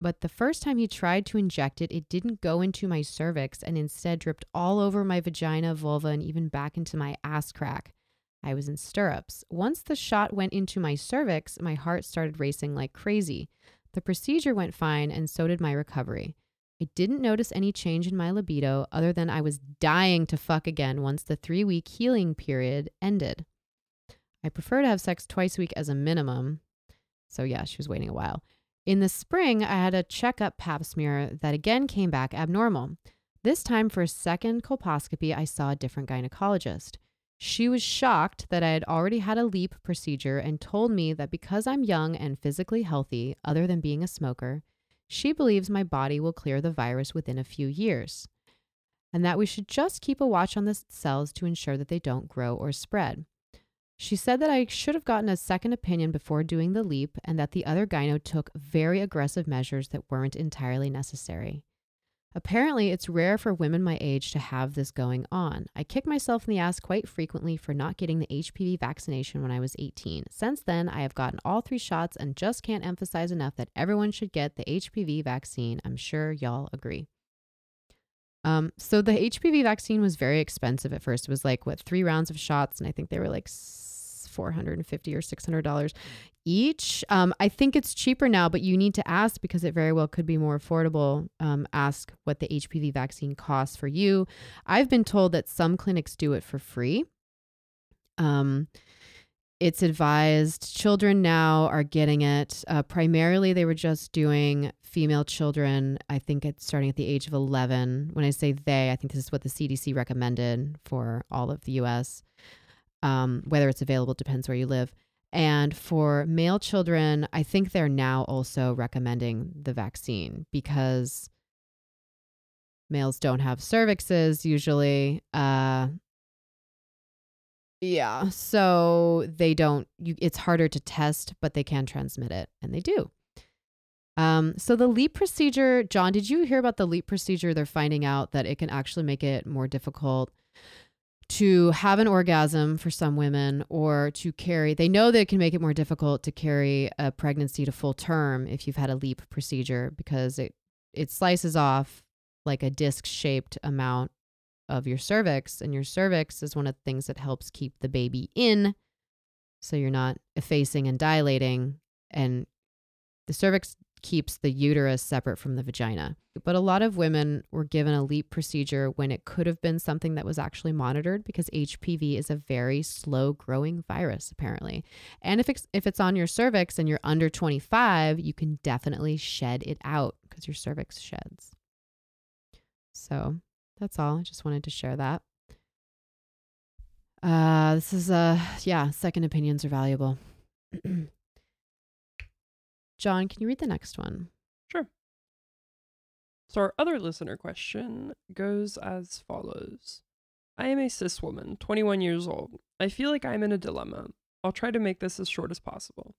but the first time he tried to inject it, it didn't go into my cervix and instead dripped all over my vagina, vulva, and even back into my ass crack. I was in stirrups. Once the shot went into my cervix, my heart started racing like crazy. The procedure went fine, and so did my recovery. I didn't notice any change in my libido other than I was dying to fuck again once the three week healing period ended. I prefer to have sex twice a week as a minimum. So, yeah, she was waiting a while. In the spring, I had a checkup pap smear that again came back abnormal. This time, for a second colposcopy, I saw a different gynecologist. She was shocked that I had already had a LEEP procedure and told me that because I'm young and physically healthy, other than being a smoker, she believes my body will clear the virus within a few years, and that we should just keep a watch on the cells to ensure that they don't grow or spread. She said that I should have gotten a second opinion before doing the LEEP and that the other gyno took very aggressive measures that weren't entirely necessary. Apparently, it's rare for women my age to have this going on. I kick myself in the ass quite frequently for not getting the HPV vaccination when I was 18. Since then, I have gotten all three shots and just can't emphasize enough that everyone should get the HPV vaccine. I'm sure y'all agree. Um, so the HPV vaccine was very expensive at first. It was like what three rounds of shots, and I think they were like 450 or 600 dollars each. Um, i think it's cheaper now but you need to ask because it very well could be more affordable. Um, ask what the hpv vaccine costs for you. I've been told that some clinics do it for free. Um, it's advised children now are getting it. Uh, primarily they were just doing female children i think it's starting at the age of 11 when i say they i think this is what the cdc recommended for all of the us um, whether it's available depends where you live. And for male children, I think they're now also recommending the vaccine because males don't have cervixes usually. Uh, yeah, so they don't. You, it's harder to test, but they can transmit it, and they do. Um, so the LEEP procedure, John, did you hear about the LEEP procedure? They're finding out that it can actually make it more difficult to have an orgasm for some women or to carry they know that it can make it more difficult to carry a pregnancy to full term if you've had a LEEP procedure because it it slices off like a disc shaped amount of your cervix and your cervix is one of the things that helps keep the baby in so you're not effacing and dilating and the cervix keeps the uterus separate from the vagina. But a lot of women were given a LEEP procedure when it could have been something that was actually monitored because HPV is a very slow growing virus, apparently. And if it's, if it's on your cervix and you're under 25, you can definitely shed it out because your cervix sheds. So that's all. I just wanted to share that. Uh, this is, a, yeah, second opinions are valuable. John, can you read the next one? So, our other listener question goes as follows I am a cis woman, 21 years old. I feel like I'm in a dilemma. I'll try to make this as short as possible.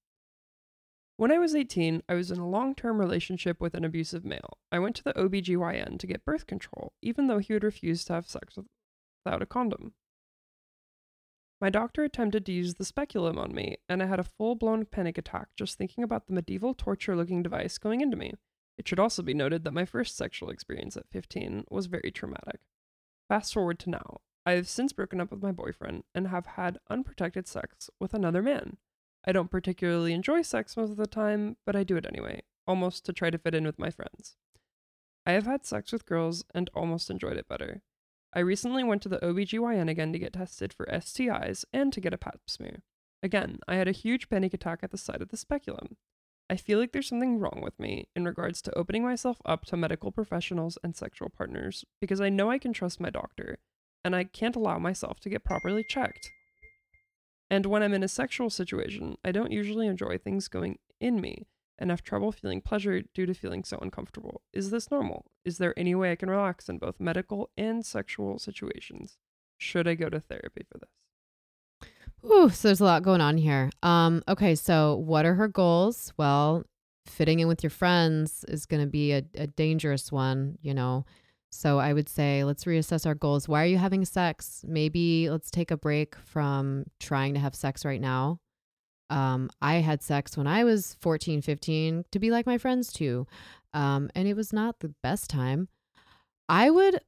When I was 18, I was in a long term relationship with an abusive male. I went to the OBGYN to get birth control, even though he would refuse to have sex without a condom. My doctor attempted to use the speculum on me, and I had a full blown panic attack just thinking about the medieval torture looking device going into me. It should also be noted that my first sexual experience at 15 was very traumatic. Fast forward to now. I have since broken up with my boyfriend and have had unprotected sex with another man. I don't particularly enjoy sex most of the time, but I do it anyway, almost to try to fit in with my friends. I have had sex with girls and almost enjoyed it better. I recently went to the OBGYN again to get tested for STIs and to get a pap smear. Again, I had a huge panic attack at the sight of the speculum. I feel like there's something wrong with me in regards to opening myself up to medical professionals and sexual partners because I know I can trust my doctor and I can't allow myself to get properly checked. And when I'm in a sexual situation, I don't usually enjoy things going in me and have trouble feeling pleasure due to feeling so uncomfortable. Is this normal? Is there any way I can relax in both medical and sexual situations? Should I go to therapy for this? Ooh, so there's a lot going on here. Um, okay, so what are her goals? Well, fitting in with your friends is going to be a, a dangerous one, you know. So I would say let's reassess our goals. Why are you having sex? Maybe let's take a break from trying to have sex right now um, I had sex when I was 14, 15 to be like my friends too. Um, and it was not the best time. I would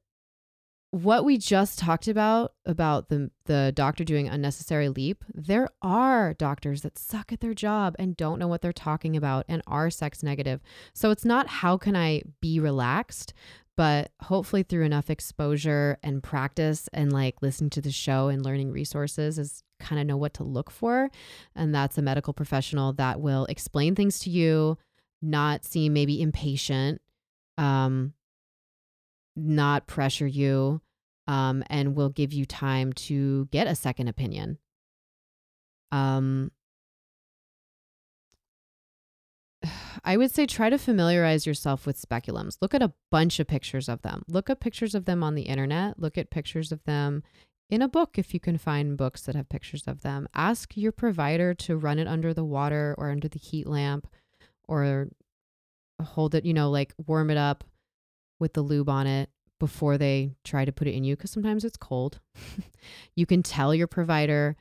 what we just talked about about the the doctor doing unnecessary LEEP there are doctors that suck at their job and don't know what they're talking about and are sex negative so it's not how can i be relaxed but hopefully through enough exposure and practice and like listening to the show and learning resources is kind of know what to look for. And that's a medical professional that will explain things to you, not seem maybe impatient, um, not pressure you, um, and will give you time to get a second opinion. Um, I would say try to familiarize yourself with speculums. Look at a bunch of pictures of them. Look at pictures of them on the internet. Look at pictures of them in a book if you can find books that have pictures of them. Ask your provider to run it under the water or under the heat lamp or hold it, you know, like warm it up with the lube on it before they try to put it in you because sometimes it's cold. you can tell your provider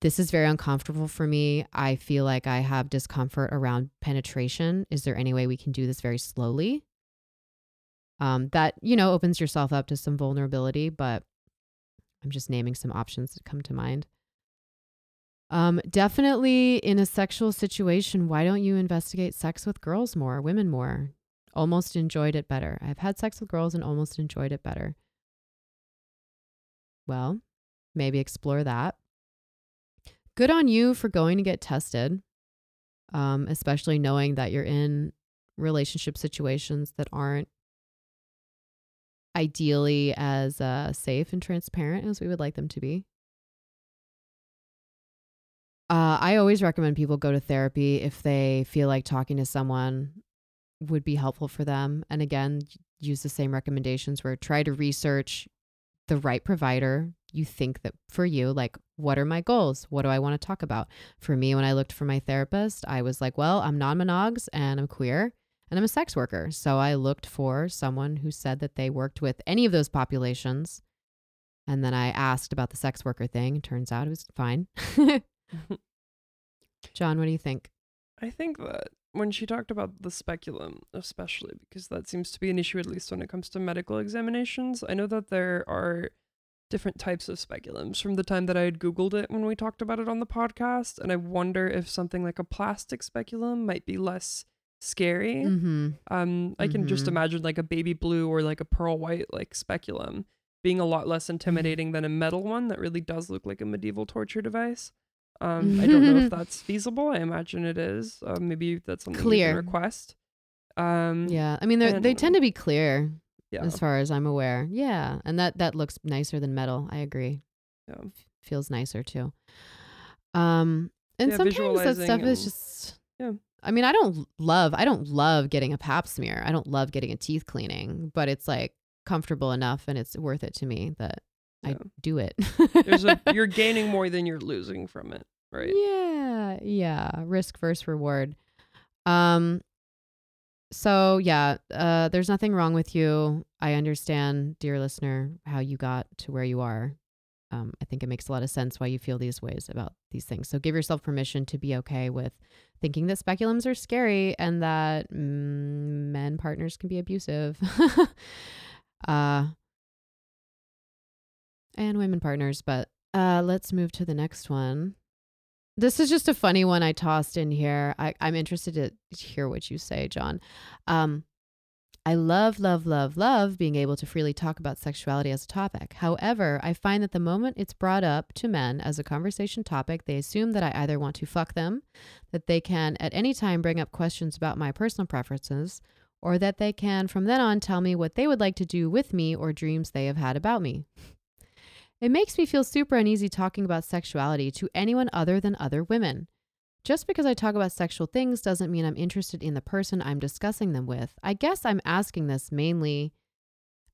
this is very uncomfortable for me. I feel like I have discomfort around penetration. Is there any way we can do this very slowly? Um, that, you know, opens yourself up to some vulnerability, but I'm just naming some options that come to mind. Um, definitely in a sexual situation, why don't you investigate sex with girls more, women more? Almost enjoyed it better. I've had sex with girls and almost enjoyed it better. Well, maybe explore that good on you for going to get tested, um, especially knowing that you're in relationship situations that aren't ideally as uh, safe and transparent as we would like them to be. Uh, I always recommend people go to therapy if they feel like talking to someone would be helpful for them. And again, use the same recommendations where try to research the right provider you think that for you, like, what are my goals? What do I want to talk about? For me, when I looked for my therapist, I was like, well, I'm non monogs and I'm queer and I'm a sex worker. So I looked for someone who said that they worked with any of those populations. And then I asked about the sex worker thing. Turns out it was fine. John, what do you think? I think that when she talked about the speculum, especially because that seems to be an issue, at least when it comes to medical examinations, I know that there are different types of speculums from the time that I had Googled it when we talked about it on the podcast. And I wonder if something like a plastic speculum might be less scary. Mm-hmm. Um, I can just Mhm. imagine like a baby blue or like a pearl white like speculum being a lot less intimidating than a metal one that really does look like a medieval torture device. Um, I don't know if that's feasible. I imagine it is. Uh, maybe that's something you Clear. can request. Um, Yeah. I mean, they they tend to be clear yeah. as far as I'm aware. Yeah. And that, that looks nicer than metal. I agree. Yeah. Feels nicer too. Um, and Yeah, sometimes that stuff is just, Yeah. I mean, I don't love, I don't love getting a pap smear. I don't love getting a teeth cleaning, but it's like comfortable enough and it's worth it to me that I do it. There's a you're gaining more than you're losing from it, right? Yeah, yeah. Risk versus reward. Um so yeah, uh there's nothing wrong with you. I understand, dear listener, how you got to where you are. Um, I think it makes a lot of sense why you feel these ways about these things. So give yourself permission to be okay with thinking that speculums are scary and that mm, men partners can be abusive. uh and women partners, but uh let's move to the next one. This is just a funny one I tossed in here. I, I'm interested to hear what you say, John. Um, I love, love, love, love being able to freely talk about sexuality as a topic. However, I find that the moment it's brought up to men as a conversation topic, they assume that I either want to fuck them, that they can at any time bring up questions about my personal preferences, or that they can from then on tell me what they would like to do with me or dreams they have had about me. It makes me feel super uneasy talking about sexuality to anyone other than other women. Just because I talk about sexual things doesn't mean I'm interested in the person I'm discussing them with. I guess I'm asking this mainly,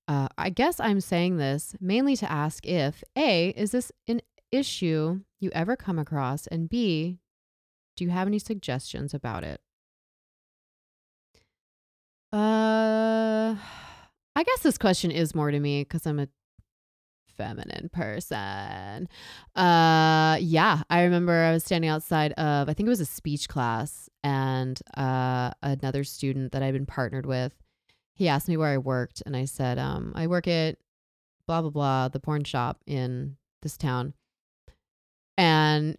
uh, I guess I'm saying this mainly to ask if A, is this an issue you ever come across? And B, do you have any suggestions about it? Uh, I guess this question is more to me because I'm a feminine person. Uh yeah, I remember I was standing outside of I think it was a speech class and uh another student that I'd been partnered with, he asked me where I worked and I said, um, I work at blah blah blah, the porn shop in this town. And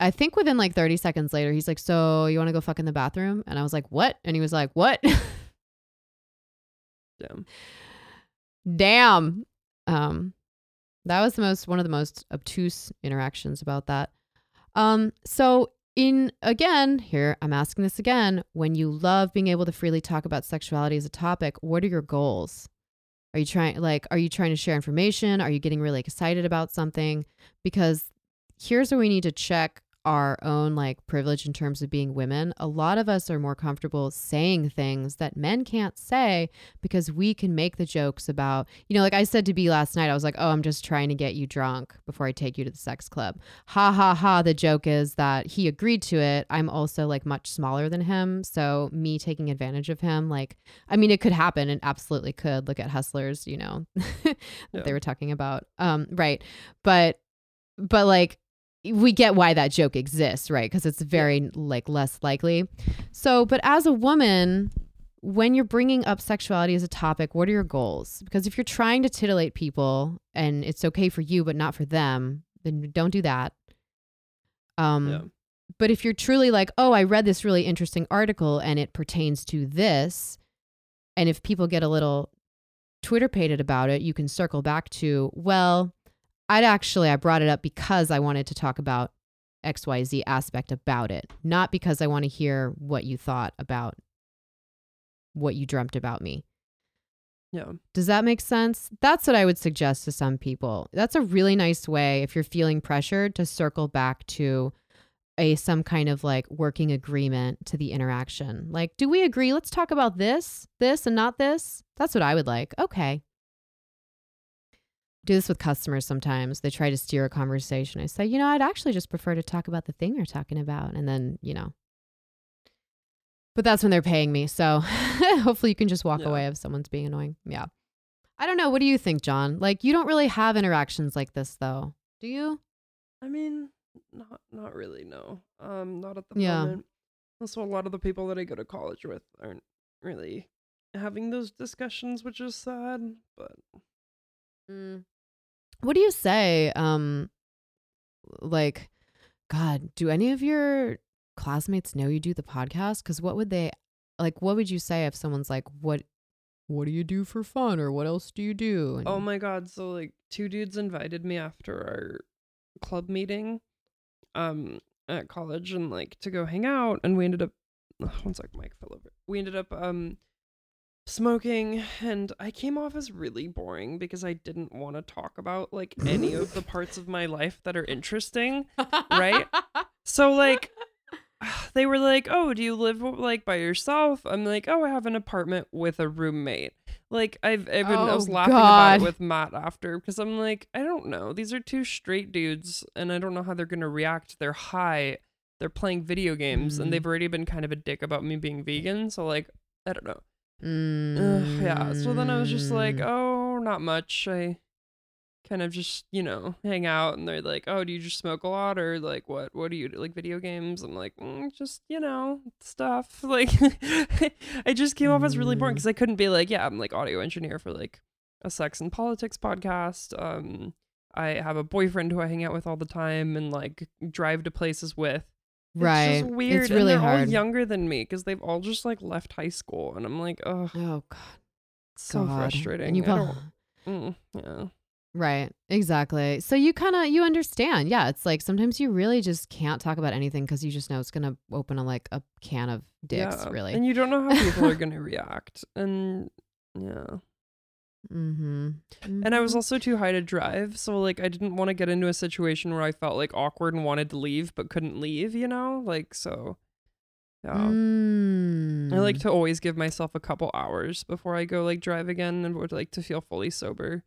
I think within like 30 seconds later, he's like, So you want to go fuck in the bathroom? And I was like, What? And he was like, What? Damn. Damn. Um, that was the most one of the most obtuse interactions about that. Um, so in again, here I'm asking this again, when you love being able to freely talk about sexuality as a topic, what are your goals? Are you trying like are you trying to share information? Are you getting really excited about something? Because here's where we need to check our own like privilege in terms of being women, a lot of us are more comfortable saying things that men can't say because we can make the jokes about, you know, like I said to B last night, I was like, oh, I'm just trying to get you drunk before I take you to the sex club. Ha ha ha. The joke is that he agreed to it. I'm also like much smaller than him. So me taking advantage of him, like, I mean, it could happen and absolutely could. Look at Hustlers, you know, that Yeah. they were talking about. Um, right. But, but like, we get why that joke exists, right? Because it's very like less likely. So, but as a woman, when you're bringing up sexuality as a topic, what are your goals? Because if you're trying to titillate people and it's okay for you but not for them, then don't do that. Um, Yeah. but if you're truly like, oh, I read this really interesting article and it pertains to this, and if people get a little Twitter pated about it, you can circle back to, well, I'd actually I brought it up because I wanted to talk about XYZ aspect about it, not because I want to hear what you thought about what you dreamt about me. Yeah. Does that make sense? That's what I would suggest to some people. That's a really nice way if you're feeling pressured to circle back to a some kind of like working agreement to the interaction. Like, do we agree? Let's talk about this, this and not this. That's what I would like. Okay. Do this with customers sometimes. They try to steer a conversation. I say, you know, I'd actually just prefer to talk about the thing they're talking about. And then, you know. But that's when they're paying me. So hopefully you can just walk Yeah. away if someone's being annoying. Yeah. I don't know. What do you think, John? Like, you don't really have interactions like this, though. Do you? I mean, not not really. No. Um, not at the Yeah. moment. Also, a lot of the people that I go to college with aren't really having those discussions, which is sad. But Mm. What do you say? Um, like, God, do any of your classmates know you do the podcast? Because what would they like? What would you say if someone's like, "What, what do you do for fun?" or "What else do you do?" And- oh my god, so like two dudes invited me after our club meeting, um, at college, and like to go hang out, and we ended up. One sec, Mike fell over. We ended up um smoking and I came off as really boring because I didn't want to talk about like any of the parts of my life that are interesting. right? So like they were like, "Oh, do you live like by yourself?" I'm like, "Oh, I have an apartment with a roommate." Like I've, I've been, I was Oh, laughing about it with Matt after because I'm like, I don't know. These are two straight dudes, and I don't know how they're gonna react. They're high. They're playing video games, Mhm. and they've already been kind of a dick about me being vegan. So like, I don't know. Mm. Ugh, yeah. So then I was just like, Mm. oh, not much. I kind of just, you know, hang out and they're like, oh, do you just smoke a lot or like what? What do you do? Like video games? I'm like, mm, just, you know, stuff. Like, I just came off as really boring Mm. because I couldn't be like, yeah, I'm like audio engineer for like a sex and politics podcast. Um, I have a boyfriend who I hang out with all the time and like drive to places with. Right. It's weird. It's really and they're hard. all younger than me because they've all just like left high school. And I'm like, oh, oh God. so God. frustrating. And you don't- mm, yeah. Right. Exactly. So you kind of you understand. Yeah, it's like sometimes you really just can't talk about anything cuz you just know it's going to open a like a can of dicks, yeah. really. And you don't know how people are going to react. And yeah. Mhm. And I was Mhm. also too high to drive. So, like, I didn't want to get into a situation where I felt like awkward and wanted to leave but couldn't leave, you know? Like, so. Yeah. I like Mm. to always give myself a couple hours before I go like drive again and would like to feel fully sober.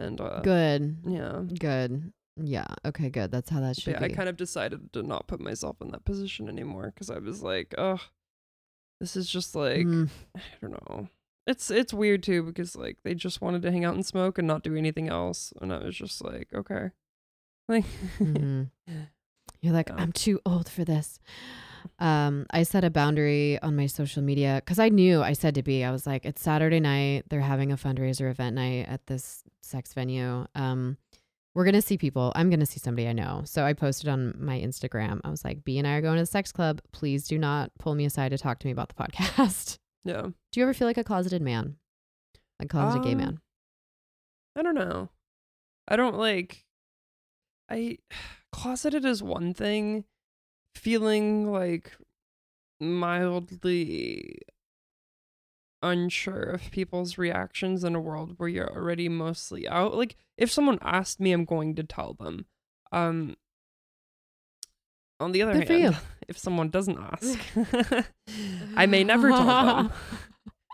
And uh Good. yeah. Good. Yeah. Okay, good. That's how that should yeah, I kind of decided to not put myself in that position anymore because I was like, oh, this is just like Mm. I don't know. It's it's weird too because like they just wanted to hang out and smoke and not do anything else, and I was just like, okay, like Mhm. You're like. I'm too old for this. Um, I set a boundary on my social media because I knew I said to B, I was like, it's Saturday night. They're having a fundraiser event night at this sex venue. Um, we're gonna see people. I'm gonna see somebody I know. So I posted on my Instagram. I was like, B and I are going to the sex club. Please do not pull me aside to talk to me about the podcast. Yeah. do you ever feel like a closeted man? Like closeted gay Um, man? I don't know. I don't like I closeted is one thing. Feeling like mildly unsure of people's reactions in a world where you're already mostly out. Like if someone asked me, I'm going to tell them. Um on the other Good hand, if someone doesn't ask, I may never tell them.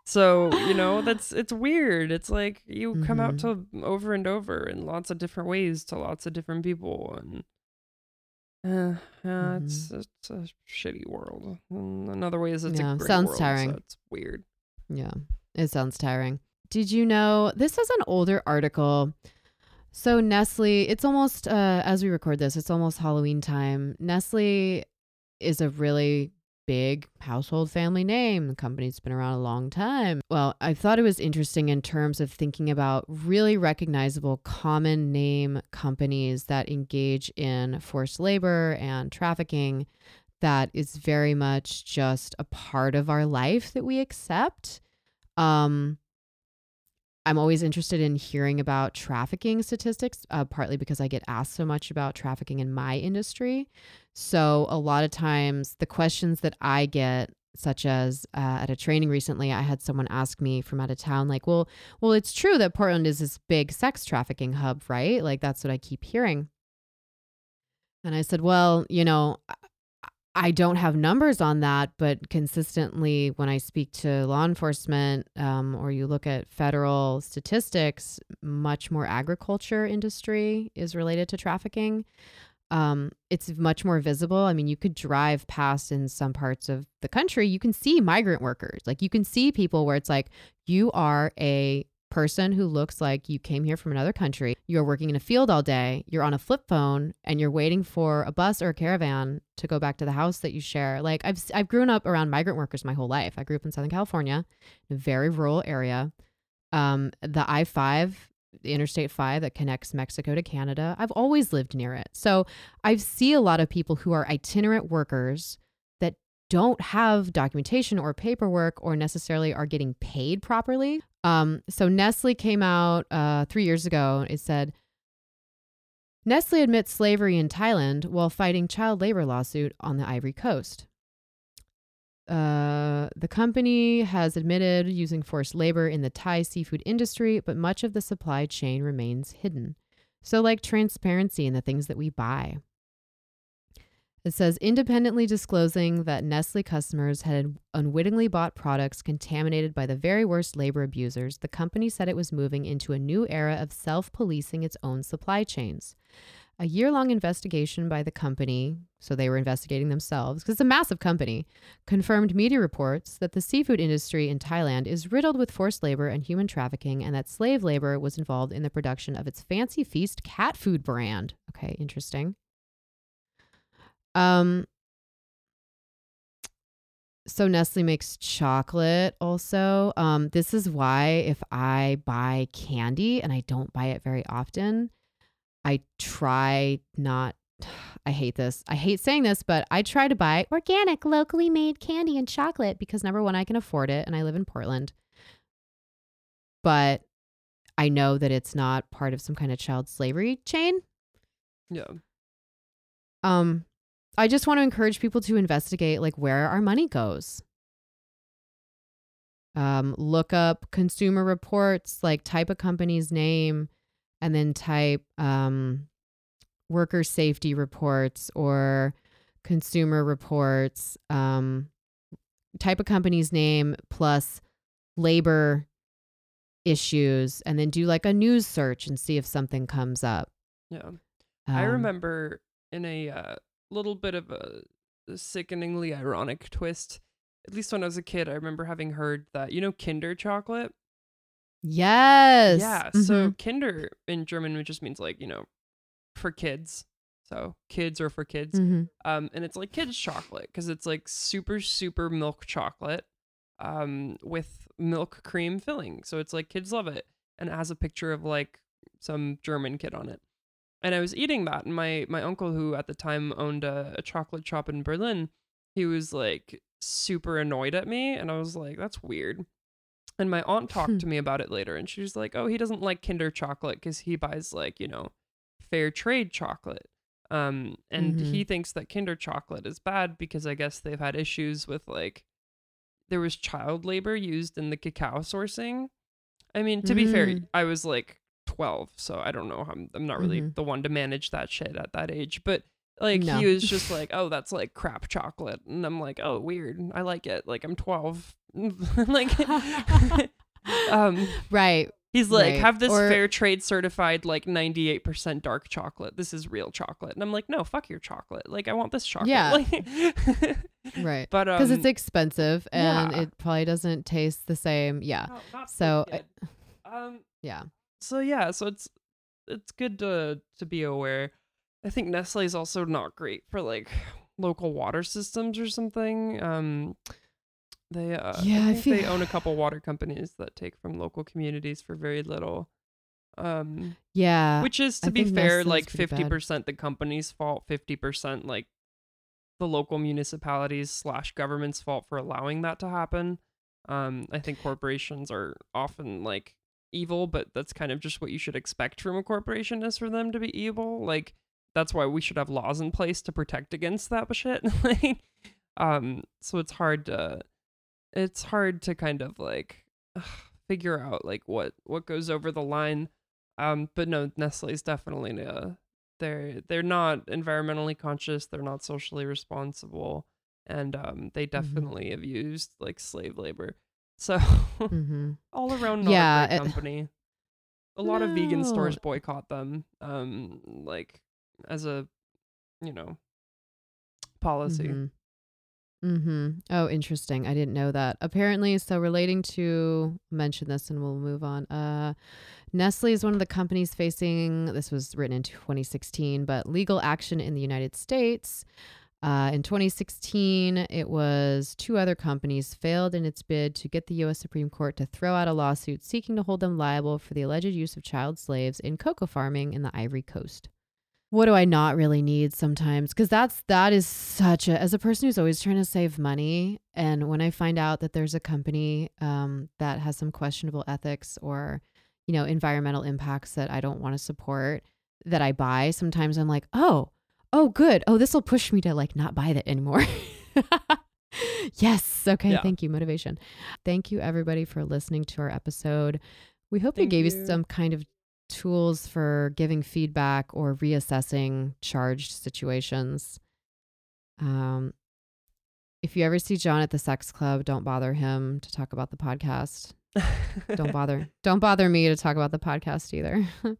So, you know, that's it's weird. It's like you come out to over and over in lots of different ways to lots of different people and uh, yeah, it's it's a shitty world. And another way is it's Yeah, a great sounds world, tiring. So it's weird. Yeah, it sounds tiring. Did you know this is an older article? So Nestle, it's almost uh, as we record this, it's almost Halloween time. Nestle is a really big household family name. The company's been around a long time. Well, I thought it was interesting in terms of thinking about really recognizable common name companies that engage in forced labor and trafficking that is very much just a part of our life that we accept. Um, I'm always interested in hearing about trafficking statistics, uh, partly because I get asked so much about trafficking in my industry. So, a lot of times, the questions that I get, such as uh, at a training recently, I had someone ask me from out of town, like, "Well, well, it's true that Portland is this big sex trafficking hub, right? Like, that's what I keep hearing." And I said, "Well, you know, I don't have numbers on that, but consistently, when I speak to law enforcement um, or you look at federal statistics, much more agriculture industry is related to trafficking. Um, it's much more visible. I mean, you could drive past in some parts of the country, you can see migrant workers. Like, you can see people where it's like, you are a person who looks like you came here from another country. You're working in a field all day. You're on a flip phone and you're waiting for a bus or a caravan to go back to the house that you share. Like I've I've grown up around migrant workers my whole life. I grew up in Southern California, a very rural area. Um, the I five, the Interstate five that connects Mexico to Canada. I've always lived near it, so I see a lot of people who are itinerant workers that don't have documentation or paperwork or necessarily are getting paid properly. Um, so Nestle came out uh, three years ago. It said Nestle admits slavery in Thailand while fighting child labor lawsuit on the Ivory Coast. Uh, the company has admitted using forced labor in the Thai seafood industry, but much of the supply chain remains hidden. So, like transparency in the things that we buy. It says independently disclosing that Nestle customers had unwittingly bought products contaminated by the very worst labor abusers, the company said it was moving into a new era of self policing its own supply chains. A year long investigation by the company, so they were investigating themselves, because it's a massive company, confirmed media reports that the seafood industry in Thailand is riddled with forced labor and human trafficking, and that slave labor was involved in the production of its Fancy Feast cat food brand. Okay, interesting. Um, so Nestle makes chocolate also. Um, this is why if I buy candy and I don't buy it very often, I try not I hate this. I hate saying this, but I try to buy organic, locally made candy and chocolate because number one, I can afford it and I live in Portland. But I know that it's not part of some kind of child slavery chain. Yeah. Um, I just want to encourage people to investigate like where our money goes. Um, look up consumer reports, like type a company's name and then type um, worker safety reports or consumer reports. Um, type a company's name plus labor issues and then do like a news search and see if something comes up. Yeah. I Um, remember in a uh, little bit of a sickeningly ironic twist, at least when I was a kid, I remember having heard that, you know, Kinder chocolate? Yes. Yeah. So Mhm. Kinder in German just means like, you know, for kids. So kids or for kids. Mhm. Um, and it's like kids chocolate because it's like super, super milk chocolate um, with milk cream filling. So it's like kids love it. And it has a picture of like some German kid on it. And I was eating that, and my my uncle, who at the time owned a, a chocolate shop in Berlin, he was like super annoyed at me, and I was like, "That's weird." And my aunt talked to me about it later, and she was like, "Oh, he doesn't like Kinder chocolate because he buys like you know, fair trade chocolate." Um, and Mhm. he thinks that Kinder chocolate is bad because I guess they've had issues with like there was child labor used in the cacao sourcing. I mean, to be fair, Mm. I was like 12, so I don't know. I'm I'm not really Mhm. the one to manage that shit at that age, but like No. he was just like, "Oh, that's like crap chocolate." And I'm like, "Oh, weird. I like it. Like I'm 12." like um right. he's like, Right. "Have this Or- fair trade certified like 98% dark chocolate. This is real chocolate." And I'm like, "No, fuck your chocolate. Like I want this chocolate." Yeah. Like, Right. but um Because it's expensive and yeah. it probably doesn't taste the same. Yeah. no, So, good. um Yeah. So yeah so it's it's good to to be aware i think nestle is also not great for like local water systems or something um they uh Yeah, I I think they own a couple water companies that take from local communities for very little um Yeah. which is to I be fair Nestle's like 50% the company's fault 50% like the local municipalities slash government's fault for allowing that to happen um i think corporations are often like evil but that's kind of just what you should expect from a corporation is for them to be evil. Like that's why we should have laws in place to protect against that shit. Like um so it's hard to it's hard to kind of like figure out like what what goes over the line. Um but no nestle's definitely uh they're they're not environmentally conscious they're not socially responsible and um they Mm-hmm. definitely have used like slave labor so hmm all around not Yeah, a it- company a lot of vegan stores boycott them um like as a you know policy hmm hmm Oh, interesting. I didn't know that. Apparently, so relating to mention this and we'll move on. Uh Nestle is one of the companies facing this was written in 2016, but legal action in the United States. Uh, in 2016, it was two other companies failed in its bid to get the U.S. Supreme Court to throw out a lawsuit seeking to hold them liable for the alleged use of child slaves in cocoa farming in the Ivory Coast what do I not really need sometimes? Because that's that is such a as a person who's always trying to save money, and when I find out that there's a company um, that has some questionable ethics or you know environmental impacts that I don't want to support that I buy, sometimes I'm like, oh, oh, good, oh, this will push me to like not buy that anymore. yes, okay, Yeah. thank you, motivation. Thank you everybody for listening to our episode. We hope we Thank gave you you. some kind of tools for giving feedback or reassessing charged situations. Um, if you ever see John at the sex club, don't bother him to talk about the podcast. Don't bother. don't bother me to talk about the podcast either.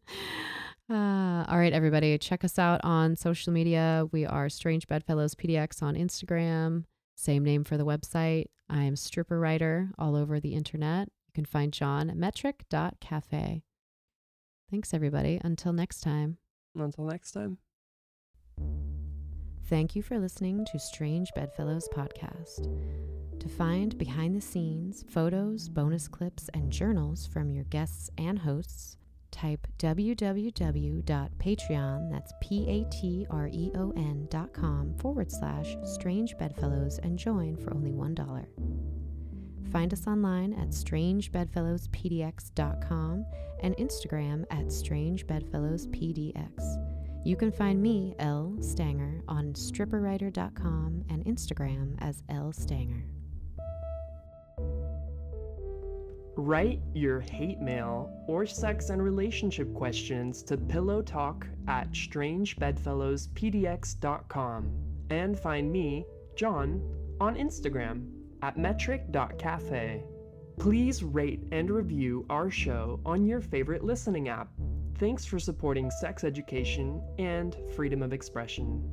uh, all right, everybody, check us out on social media. We are Strange Bedfellows PDX on Instagram. Same name for the website. I am Stripper Writer all over the internet. You can find John at metric.cafe. Thanks, everybody. Until next time. until next time Thank you for listening to Strange Bedfellows podcast. To find behind the scenes, photos, bonus clips, and journals from your guests and hosts, type www.patreon, that's P-A-T-R-E-O-N dot com forward slash Strange Bedfellows and join for only $1. Find us online at strangebedfellowspdx.com and Instagram at strangebedfellowspdx. You can find me, Elle Stanger, on stripperwriter.com and Instagram as Elle Stanger. Write your hate mail or sex and relationship questions to pillowtalk at strangebedfellowspdx.com and find me, John, on Instagram at metric.cafe. Please rate and review our show on your favorite listening app. Thanks for supporting sex education and freedom of expression.